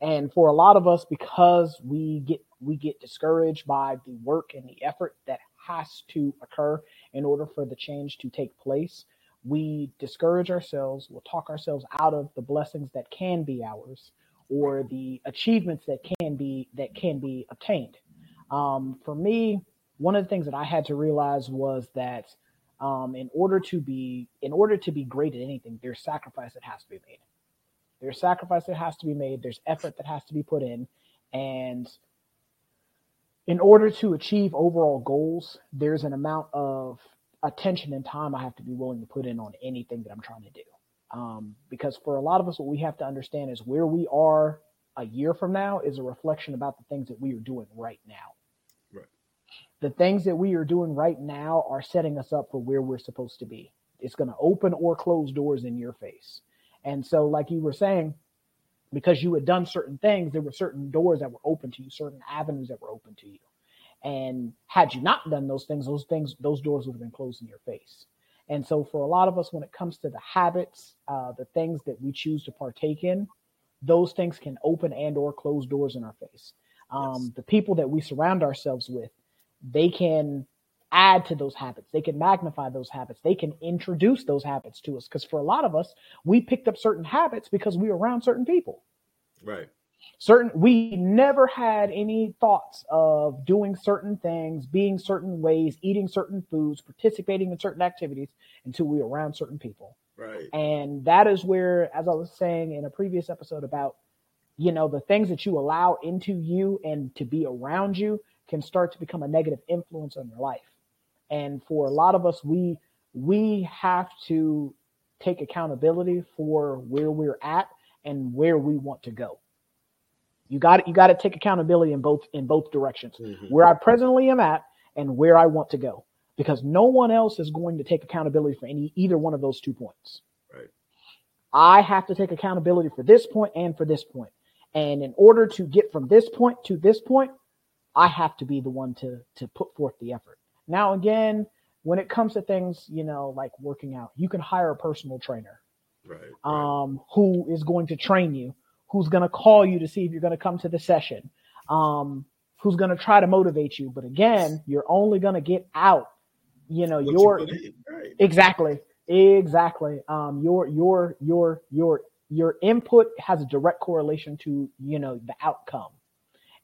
And for a lot of us, because we get we get discouraged by the work and the effort that has to occur in order for the change to take place, we discourage ourselves, we'll talk ourselves out of the blessings that can be ours or the achievements that can be that can be obtained. Um, for me, one of the things that I had to realize was that um, in order to be in order to be great at anything, there's sacrifice that has to be made. There's sacrifice that has to be made. There's effort that has to be put in, and in order to achieve overall goals, there's an amount of attention and time I have to be willing to put in on anything that I'm trying to do. Um, because for a lot of us, what we have to understand is where we are a year from now is a reflection about the things that we are doing right now. The things that we are doing right now are setting us up for where we're supposed to be. It's going to open or close doors in your face. And so, like you were saying, because you had done certain things, there were certain doors that were open to you, certain avenues that were open to you. And had you not done those things, those things, those doors would have been closed in your face. And so, for a lot of us, when it comes to the habits, uh, the things that we choose to partake in, those things can open and or close doors in our face. Um, yes. The people that we surround ourselves with, they can add to those habits. They can magnify those habits. They can introduce those habits to us. Because for a lot of us, we picked up certain habits because we were around certain people. Right. Certain, we never had any thoughts of doing certain things, being certain ways, eating certain foods, participating in certain activities until we were around certain people. Right. And that is where, as I was saying in a previous episode about, you know, the things that you allow into you and to be around you can start to become a negative influence on your life. And for a lot of us, we we have to take accountability for where we're at and where we want to go. You got you got to take accountability in both in both directions. Mm-hmm. Where I presently am at and where I want to go. Because no one else is going to take accountability for any either one of those two points. Right. I have to take accountability for this point and for this point. And in order to get from this point to this point, I have to be the one to to put forth the effort. Now, again, when it comes to things, you know, like working out, you can hire a personal trainer. Right, um, who is going to train you, who's going to call you to see if you're going to come to the session, um, who's going to try to motivate you. But again, you're only going to get out, you know, what your you right. exactly, exactly. Um, your your your your your input has a direct correlation to you know the outcome.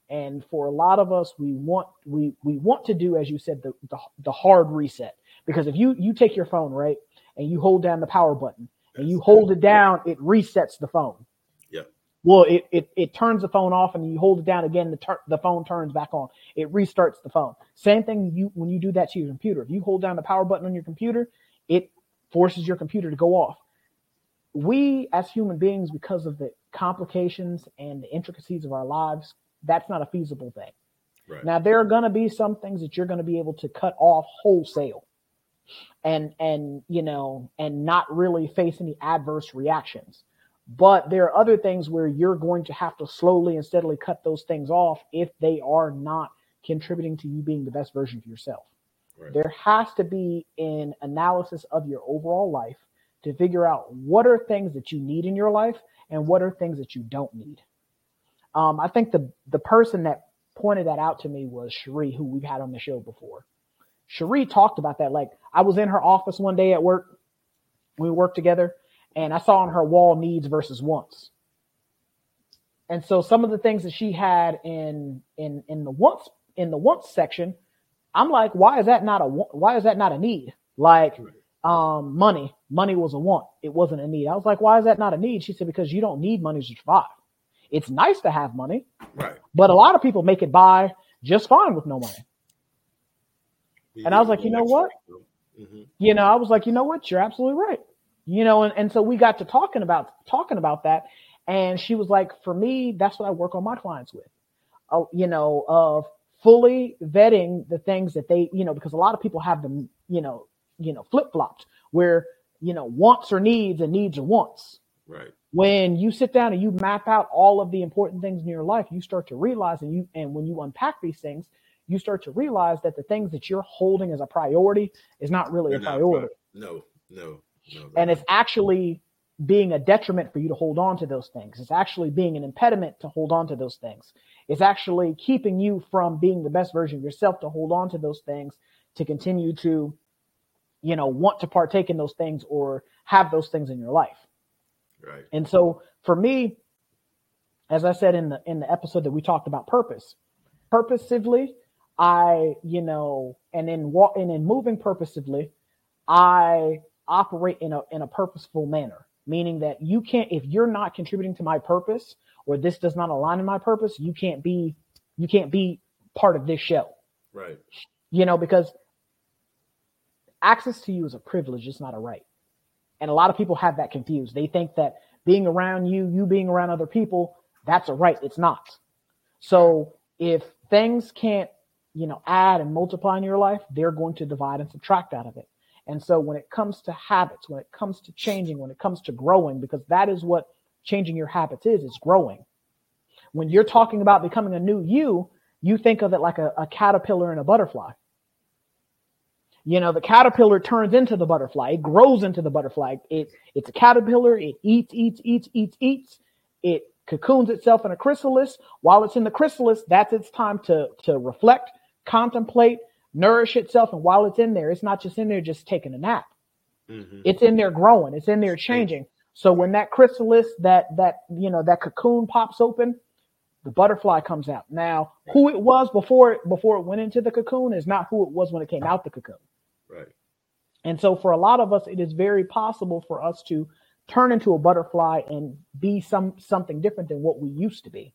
And for a lot of us, we want we we want to do, as you said, the, the the, hard reset. Because if you you take your phone right and you hold down the power button and you hold it down, it resets the phone. Yeah. Well, it, it it turns the phone off and you hold it down again. The ter- the phone turns back on. It restarts the phone. Same thing you when you do that to your computer. If you hold down the power button on your computer, it forces your computer to go off. We as human beings, because of the complications and the intricacies of our lives, that's not a feasible thing. Right. Now there are going to be some things that you're going to be able to cut off wholesale and and you know and not really face any adverse reactions. But there are other things where you're going to have to slowly and steadily cut those things off if they are not contributing to you being the best version of yourself. Right. There has to be an analysis of your overall life to figure out what are things that you need in your life and what are things that you don't need. Um, I think the the person that pointed that out to me was Cherie, who we've had on the show before. Cherie talked about that. Like I was in her office one day at work. We worked together, and I saw on her wall needs versus wants. And so some of the things that she had in in in the wants in the wants section, I'm like, why is that not a why is that not a need? Like um, money, money was a want. It wasn't a need. I was like, why is that not a need? She said, because you don't need money to survive. It's nice to have money, right? But a lot of people make it by just fine with no money. and I was like, you know what? Mm-hmm. You know, I was like, you know what? You're absolutely right. You know, and, and so we got to talking about talking about that, and she was like, for me, that's what I work on my clients with. uh, you know, of fully vetting the things that they, you know, because a lot of people have them, you know, you know, flip flopped where, you know, wants or needs and needs or wants. Right. When you sit down and you map out all of the important things in your life, you start to realize and you, and when you unpack these things, you start to realize that the things that you're holding as a priority is not really They're a not priority. pri- No, no, no. And it's actually being a detriment for you to hold on to those things. It's actually being an impediment to hold on to those things. It's actually keeping you from being the best version of yourself to hold on to those things, to continue to, you know, want to partake in those things or have those things in your life. Right. And so for me, as I said in the in the episode that we talked about purpose, purposively, I, you know, and in wa- and in moving purposively, I operate in a in a purposeful manner, meaning that you can't if you're not contributing to my purpose or this does not align in my purpose, you can't be you can't be part of this show. Right. You know, because access to you is a privilege, it's not a right. And a lot of people have that confused. They think that being around you, you being around other people, that's a right. It's not. So if things can't, you know, add and multiply in your life, they're going to divide and subtract out of it. And so when it comes to habits, when it comes to changing, when it comes to growing, because that is what changing your habits is, it's growing. When you're talking about becoming a new you, you think of it like a, a caterpillar and a butterfly. You know, the caterpillar turns into the butterfly. It grows into the butterfly. It, it's a caterpillar. It eats, eats, eats, eats, eats. It cocoons itself in a chrysalis. While it's in the chrysalis, that's its time to, to reflect, contemplate, nourish itself. And while it's in there, it's not just in there just taking a nap. hmm It's in there growing. It's in there changing. So when that chrysalis, that, that, you know, that cocoon pops open, the butterfly comes out. Now, who it was before before it went into the cocoon is not who it was when it came out the cocoon. And so for a lot of us, it is very possible for us to turn into a butterfly and be some something different than what we used to be.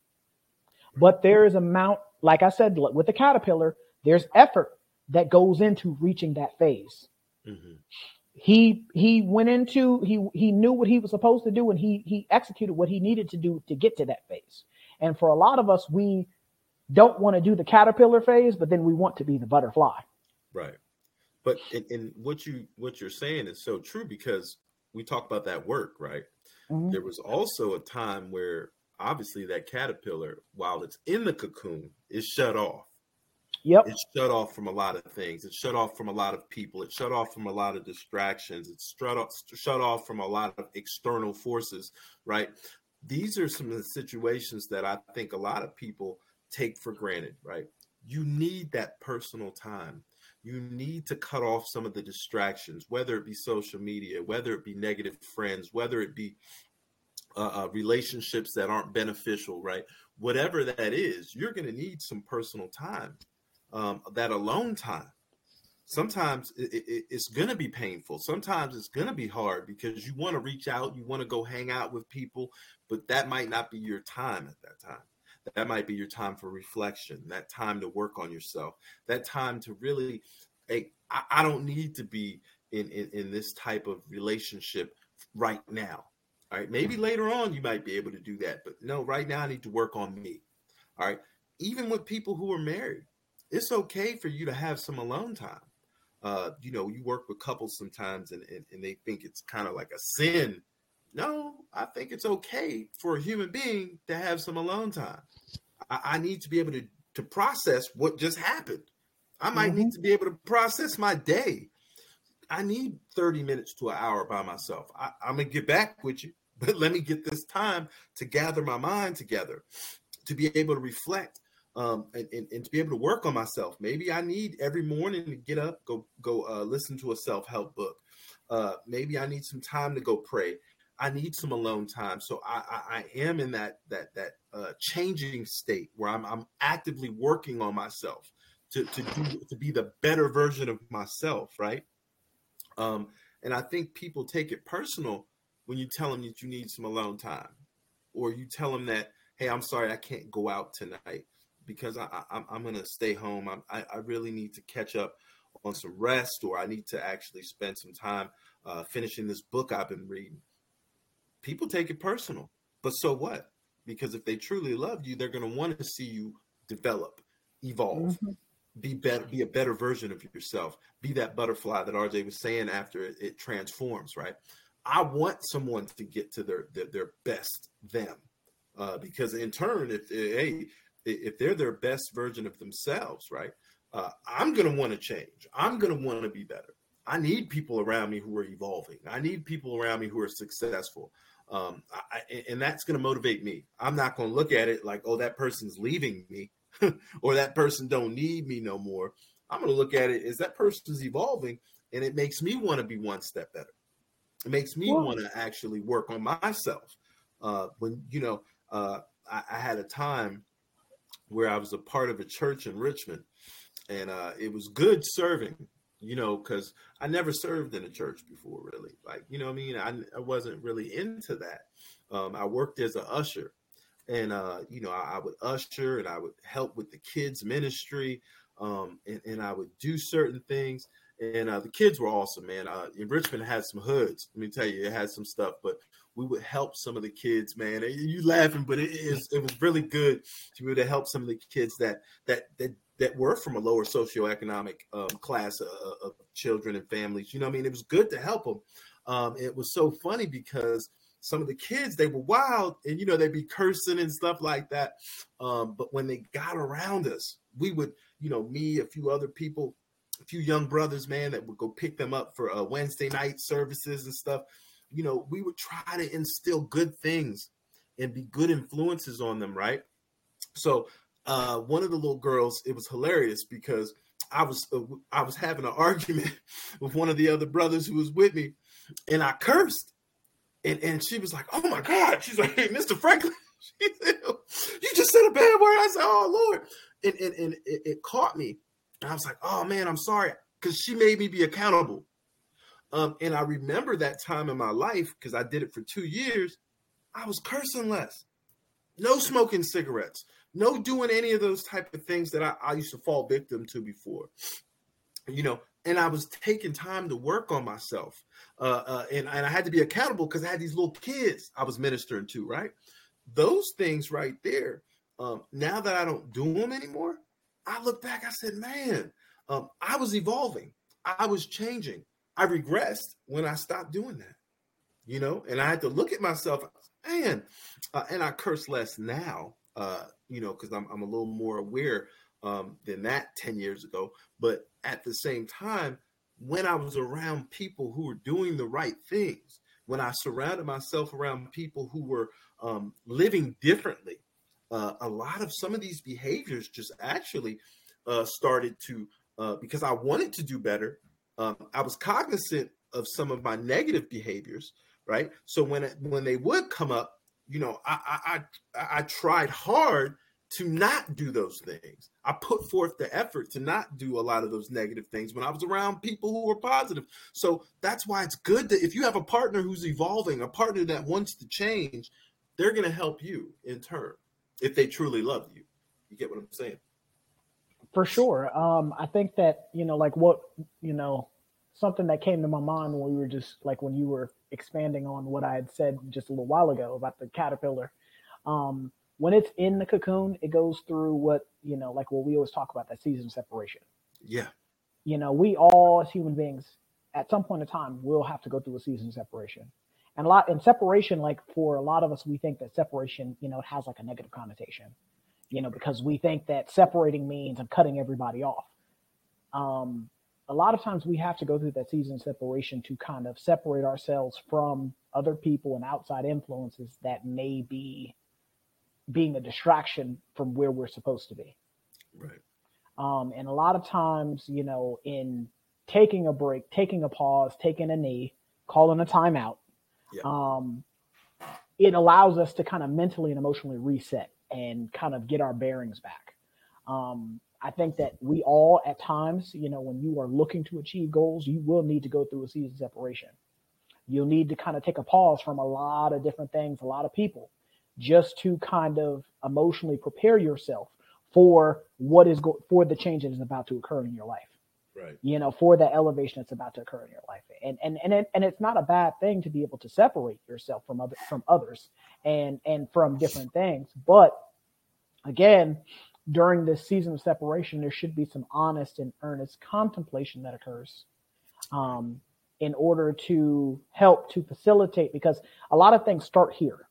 But there is a amount, like I said, with the caterpillar, there's effort that goes into reaching that phase. hmm He he went into he he knew what he was supposed to do and he he executed what he needed to do to get to that phase. And for a lot of us, we don't want to do the caterpillar phase, but then we want to be the butterfly. Right. But in, in what you what you're saying is so true because we talk about that work, right? Mhm. There was also a time where obviously that caterpillar, while it's in the cocoon, is shut off. Yep. It's shut off from a lot of things. It's shut off from a lot of people. It's shut off from a lot of distractions. It's shut off, shut off from a lot of external forces, right? These are some of the situations that I think a lot of people take for granted, right? You need that personal time. You need to cut off some of the distractions, whether it be social media, whether it be negative friends, whether it be uh, uh, relationships that aren't beneficial, right? Whatever that is, you're going to need some personal time, um, that alone time. Sometimes it, it, it's going to be painful. Sometimes it's going to be hard because you want to reach out, you want to go hang out with people, but that might not be your time at that time. That might be your time for reflection, that time to work on yourself, that time to really, hey, I, I don't need to be in, in, in this type of relationship right now. All right. Maybe later on you might be able to do that. But no, right now I need to work on me. All right. Even with people who are married, it's okay for you to have some alone time. Uh, you know, you work with couples sometimes and, and, and they think it's kind of like a sin. No, I think it's okay for a human being to have some alone time. I, I need to be able to, to process what just happened. I might need to be able to process my day. I need 30 minutes to an hour by myself. I, I'm going to get back with you, but let me get this time to gather my mind together, to be able to reflect um, and, and, and to be able to work on myself. Maybe I need every morning to get up, go go uh, listen to a self help book. Uh, maybe I need some time to go pray. I need some alone time. So I, I, I am in that that that uh, changing state where I'm I'm actively working on myself to to do to be the better version of myself, right? Um, and I think people take it personal when you tell them that you need some alone time, or you tell them that, hey, I'm sorry, I can't go out tonight because I, I, I'm going to stay home. I'm, I, I really need to catch up on some rest, or I need to actually spend some time uh, finishing this book I've been reading. People take it personal, but so what? Because if they truly love you, they're going to want to see you develop, evolve, mm-hmm. be better, be a better version of yourself, be that butterfly that RJ was saying after it, it transforms, right? I want someone to get to their their, their best them, uh, because in turn, if hey, if they're their best version of themselves, right? Uh, I'm gonna want to change. I'm gonna want to be better. I need people around me who are evolving. I need people around me who are successful. Um, I, and that's going to motivate me. I'm not going to look at it like, oh, that person's leaving me or that person don't need me no more. I'm going to look at it as that person's evolving and it makes me want to be one step better. It makes me want to actually work on myself. Uh, when, you know, uh, I, I, had a time where I was a part of a church in Richmond and uh, it was good serving you know, because I never served in a church before, really. Like, you know I mean? I, I wasn't really into that. Um, I worked as an usher, and, uh, you know, I, I, would usher and I would help with the kids' ministry, um, and, and I would do certain things. And uh, the kids were awesome, man. Uh, in Richmond had some hoods. Let me tell you, it had some stuff, but we would help some of the kids, man. You laughing, but it is it was really good to be able to help some of the kids that that that that were from a lower socioeconomic um, class of, of, children and families. You know, I mean, it was good to help them. Um, it was so funny because some of the kids they were wild and you know they'd be cursing and stuff like that. Um, but when they got around us, we would, you know, me, a few other people, a few young brothers, man, that would go pick them up for uh, Wednesday night services and stuff. You know, we would try to instill good things and be good influences on them, right? So uh, one of the little girls, it was hilarious because I was uh, I was having an argument with one of the other brothers who was with me, and I cursed, and and she was like, "Oh my God!" She's like, "Hey, Mr. Franklin." She said, "You just said a bad word." I said, "Oh Lord," and and, and it, it caught me, and I was like, "Oh man, I'm sorry," because she made me be accountable. Um, and I remember that time in my life because I did it for two years. I was cursing less, no smoking cigarettes, no doing any of those type of things that I, I used to fall victim to before. You know, and I was taking time to work on myself. Uh, uh, and, and I had to be accountable because I had these little kids I was ministering to, right? Those things right there. Um, now that I don't do them anymore, I look back, I said, man, um, I was evolving, I was changing. I regressed when I stopped doing that, you know, and I had to look at myself, man, uh, and I curse less now uh, you know, because I'm, I'm a little more aware um, than that 10 years ago. But at the same time, when I was around people who were doing the right things, when I surrounded myself around people who were um, living differently, uh, a lot of some of these behaviors just actually uh, started to, uh, because I wanted to do better, um, I was cognizant of some of my negative behaviors, right? So when it, when they would come up, you know, I, I I tried hard to not do those things. I put forth the effort to not do a lot of those negative things when I was around people who were positive. So that's why it's good that if you have a partner who's evolving, a partner that wants to change, they're going to help you in turn if they truly love you. You get what I'm saying? For sure. Um, I think that, you know, like what, you know, something that came to my mind when we were just like when you were expanding on what I had said just a little while ago about the caterpillar. Um, when it's in the cocoon, it goes through what, you know, like what we always talk about that season separation. Yeah. You know, we all as human beings at some point in time will have to go through a season separation. And a lot in separation, like for a lot of us, we think that separation, you know, it has like a negative connotation, you know, because we think that separating means I'm cutting everybody off. Um, a lot of times we have to go through that season separation to kind of separate ourselves from other people and outside influences that may be being a distraction from where we're supposed to be. Right. Um, and a lot of times, you know, in taking a break, taking a pause, taking a knee, calling a timeout, yeah. um, it allows us to kind of mentally and emotionally reset and kind of get our bearings back. Um, I think that we all, at times, you know, when you are looking to achieve goals, you will need to go through a season separation. You'll need to kind of take a pause from a lot of different things, a lot of people, just to kind of emotionally prepare yourself for what is go- for the change that is about to occur in your life. Right. You know, for the elevation that's about to occur in your life. And and and it, and it's not a bad thing to be able to separate yourself from other from others and and from different things. But again, during this season of separation, there should be some honest and earnest contemplation that occurs um, in order to help to facilitate, because a lot of things start here.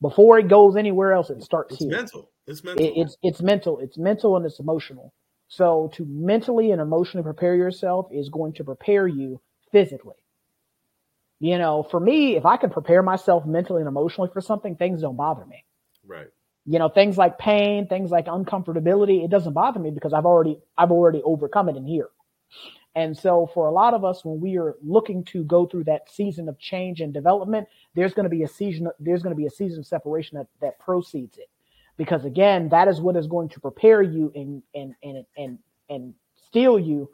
Before it goes anywhere else, it starts it's here. mental. It's mental. It, it's it's mental. It's mental and it's emotional. So to mentally and emotionally prepare yourself is going to prepare you physically. You know, for me, if I can prepare myself mentally and emotionally for something, things don't bother me. right. You know, things like pain, things like uncomfortability, it doesn't bother me because I've already I've already overcome it in here. And so for a lot of us, when we are looking to go through that season of change and development, there's going to be a season, there's going to be a season of separation that, that proceeds it. Because again, that is what is going to prepare you and, and, and, and, and steel you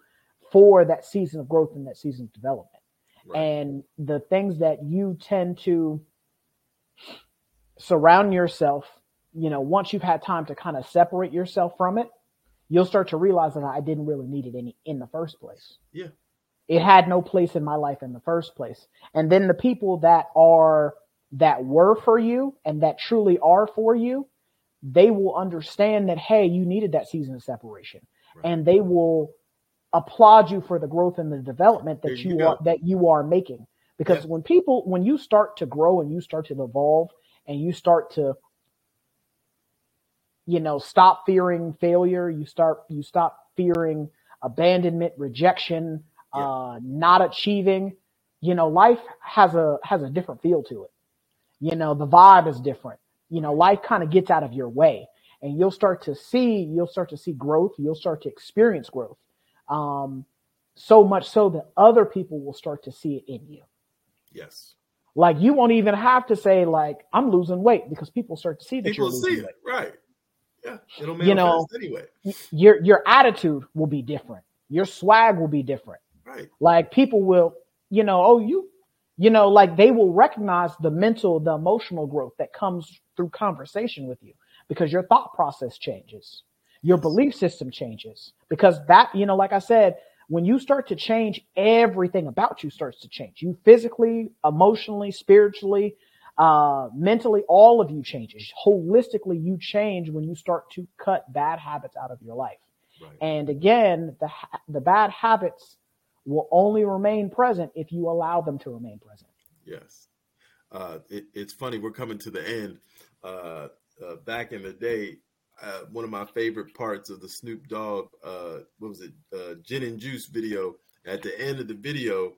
for that season of growth and that season of development. Right. And the things that you tend to surround yourself, you know, once you've had time to kind of separate yourself from it, you'll start to realize that I didn't really need it any in the first place. Yeah. It had no place in my life in the first place. And then the people that are that were for you and that truly are for you, they will understand that hey, you needed that season of separation. Right. And they will applaud you for the growth and the development that There you you, are that you are making. Because Yeah. when people when you start to grow and you start to evolve and you start to you know stop fearing failure you start you stop fearing abandonment rejection Yeah. uh not achieving you know life has a has a different feel to it you know the vibe is different you know life kind of gets out of your way and you'll start to see you'll start to see growth you'll start to experience growth um so much so that other people will start to see it in you Yes. like you won't even have to say like i'm losing weight because people start to see that People you're see losing it. weight Right. Yeah. It'll You know, anyway. your your attitude will be different. Your swag will be different. Right. Like people will, you know, oh you, you know, like they will recognize the mental, the emotional growth that comes through conversation with you because your thought process changes. Your belief system changes because that, you know, like I said, when you start to change, everything about you starts to change. You physically, emotionally, spiritually, uh, mentally, all of you changes. Holistically, you change when you start to cut bad habits out of your life. Right. And again, the the bad habits will only remain present if you allow them to remain present. Yes. Uh, it, it's funny. We're coming to the end. Uh, uh, back in the day, uh, one of my favorite parts of the Snoop Dogg, uh, what was it, uh, Gin and Juice video. At the end of the video,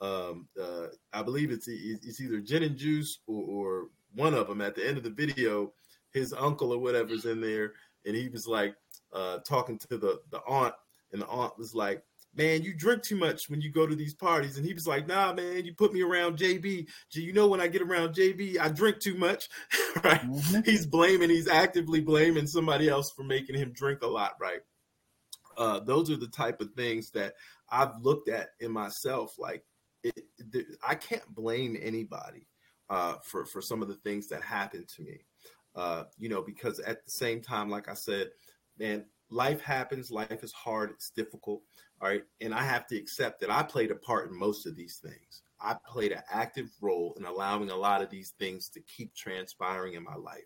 um, uh, I believe it's it's either Gin and Juice or, or one of them. At the end of the video, his uncle or whatever's in there, and he was like uh, talking to the the aunt, and the aunt was like, man, you drink too much when you go to these parties. And he was like, nah, man, you put me around JB. You know, when I get around JB, I drink too much, right? Mhm. He's blaming, he's actively blaming somebody else for making him drink a lot, right? Uh, those are the type of things that I've looked at in myself. Like, it, I can't blame anybody uh, for for some of the things that happened to me. Uh, you know, because at the same time, like I said, man, life happens. Life is hard. It's difficult. All right. And I have to accept that I played a part in most of these things. I played an active role in allowing a lot of these things to keep transpiring in my life.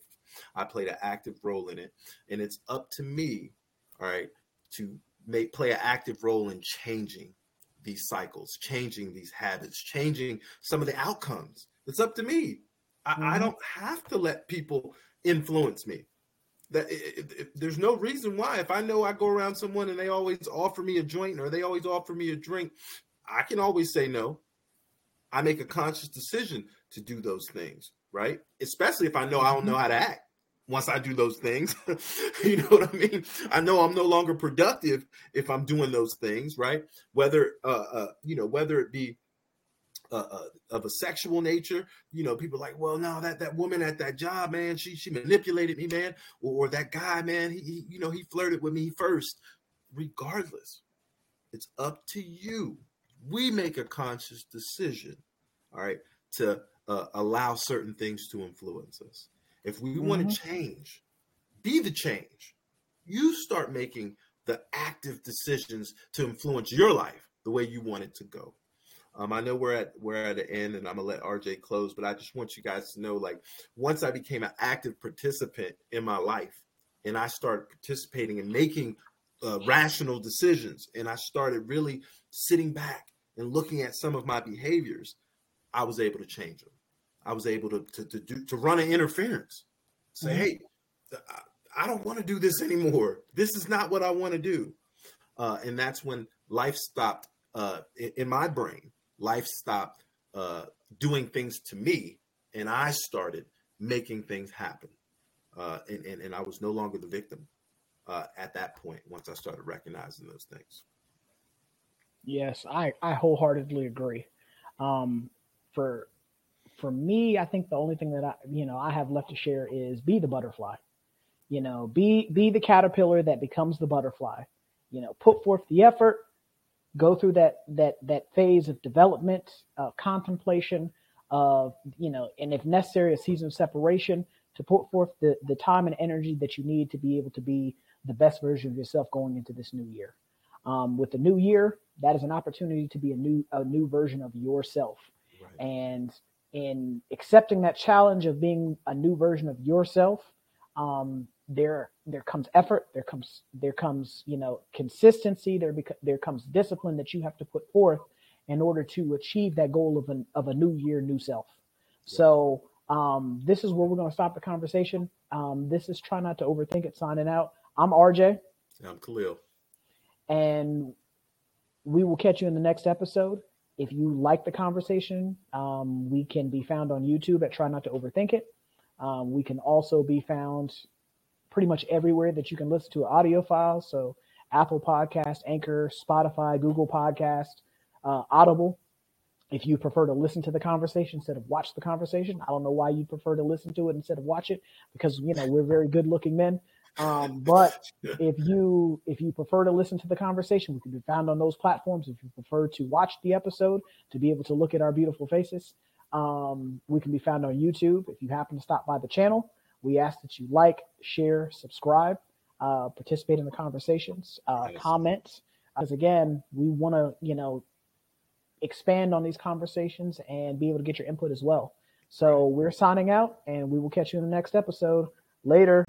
I played an active role in it. And it's up to me, all right, to make play an active role in changing these cycles, changing these habits, changing some of the outcomes. It's up to me. I, I Mhm. don't have to let people influence me that it, it, it- there's no reason why if i know i go around someone and they always offer me a joint or they always offer me a drink i can always say no i make a conscious decision to do those things right especially if i know i don't know how to act once i do those things you know what i mean i know i'm no longer productive if i'm doing those things right whether uh, uh you know whether it be uh, uh, of a sexual nature, you know, people like, well, no, that that woman at that job, man, she she manipulated me, man, or, or that guy, man, he, he you know he flirted with me first. Regardless, it's up to you. We make a conscious decision, all right, to uh, allow certain things to influence us. If we want Mhm. to change, be the change. You start making the active decisions to influence your life the way you want it to go. Um, I know we're at we're at the end, and I'm gonna let RJ close, but I just want you guys to know, like, once I became an active participant in my life, and I started participating and making uh, rational decisions, and I started really sitting back and looking at some of my behaviors, I was able to change them. I was able to to, to do to run an interference. Say, mm-hmm. hey, I, I don't want to do this anymore. This is not what I want to do. Uh, and that's when life stopped uh, in, in, my brain. Life stopped uh, doing things to me, and I started making things happen. Uh, and, and, and I was no longer the victim uh, at that point once I started recognizing those things. Yes, I, I wholeheartedly agree. Um, for for me, I think the only thing that I you know I have left to share is be the butterfly. You know, be be the caterpillar that becomes the butterfly. You know, put forth the effort, go through that that that phase of development, uh, contemplation of you know, and if necessary, a season of separation to put forth the the time and energy that you need to be able to be the best version of yourself going into this new year. Um, with the new year, that is an opportunity to be a new a new version of yourself. Right. And in accepting that challenge of being a new version of yourself, um, there there comes effort, there comes there comes you know consistency, there beca- there comes discipline that you have to put forth in order to achieve that goal of an of a new year, new self. Yeah. So um, this is where we're going to stop the conversation. Um, this is try not to overthink it. Signing out. I'm RJ. I'm Khalil. And we will catch you in the next episode. If you like the conversation, um, we can be found on YouTube at Try Not to Overthink It. Um, we can also be found pretty much everywhere that you can listen to audio files. So Apple Podcast, Anchor, Spotify, Google Podcast, uh, Audible. If you prefer to listen to the conversation instead of watch the conversation, I don't know why you prefer to listen to it instead of watch it because you know we're very good looking men. Um, but if you if you prefer to listen to the conversation, we can be found on those platforms. If you prefer to watch the episode to be able to look at our beautiful faces, um, we can be found on YouTube. If you happen to stop by the channel, we ask that you like, share, subscribe, uh, participate in the conversations, uh, nice. comment. Because again, we want to you know expand on these conversations and be able to get your input as well. So we're signing out, and we will catch you in the next episode. Later.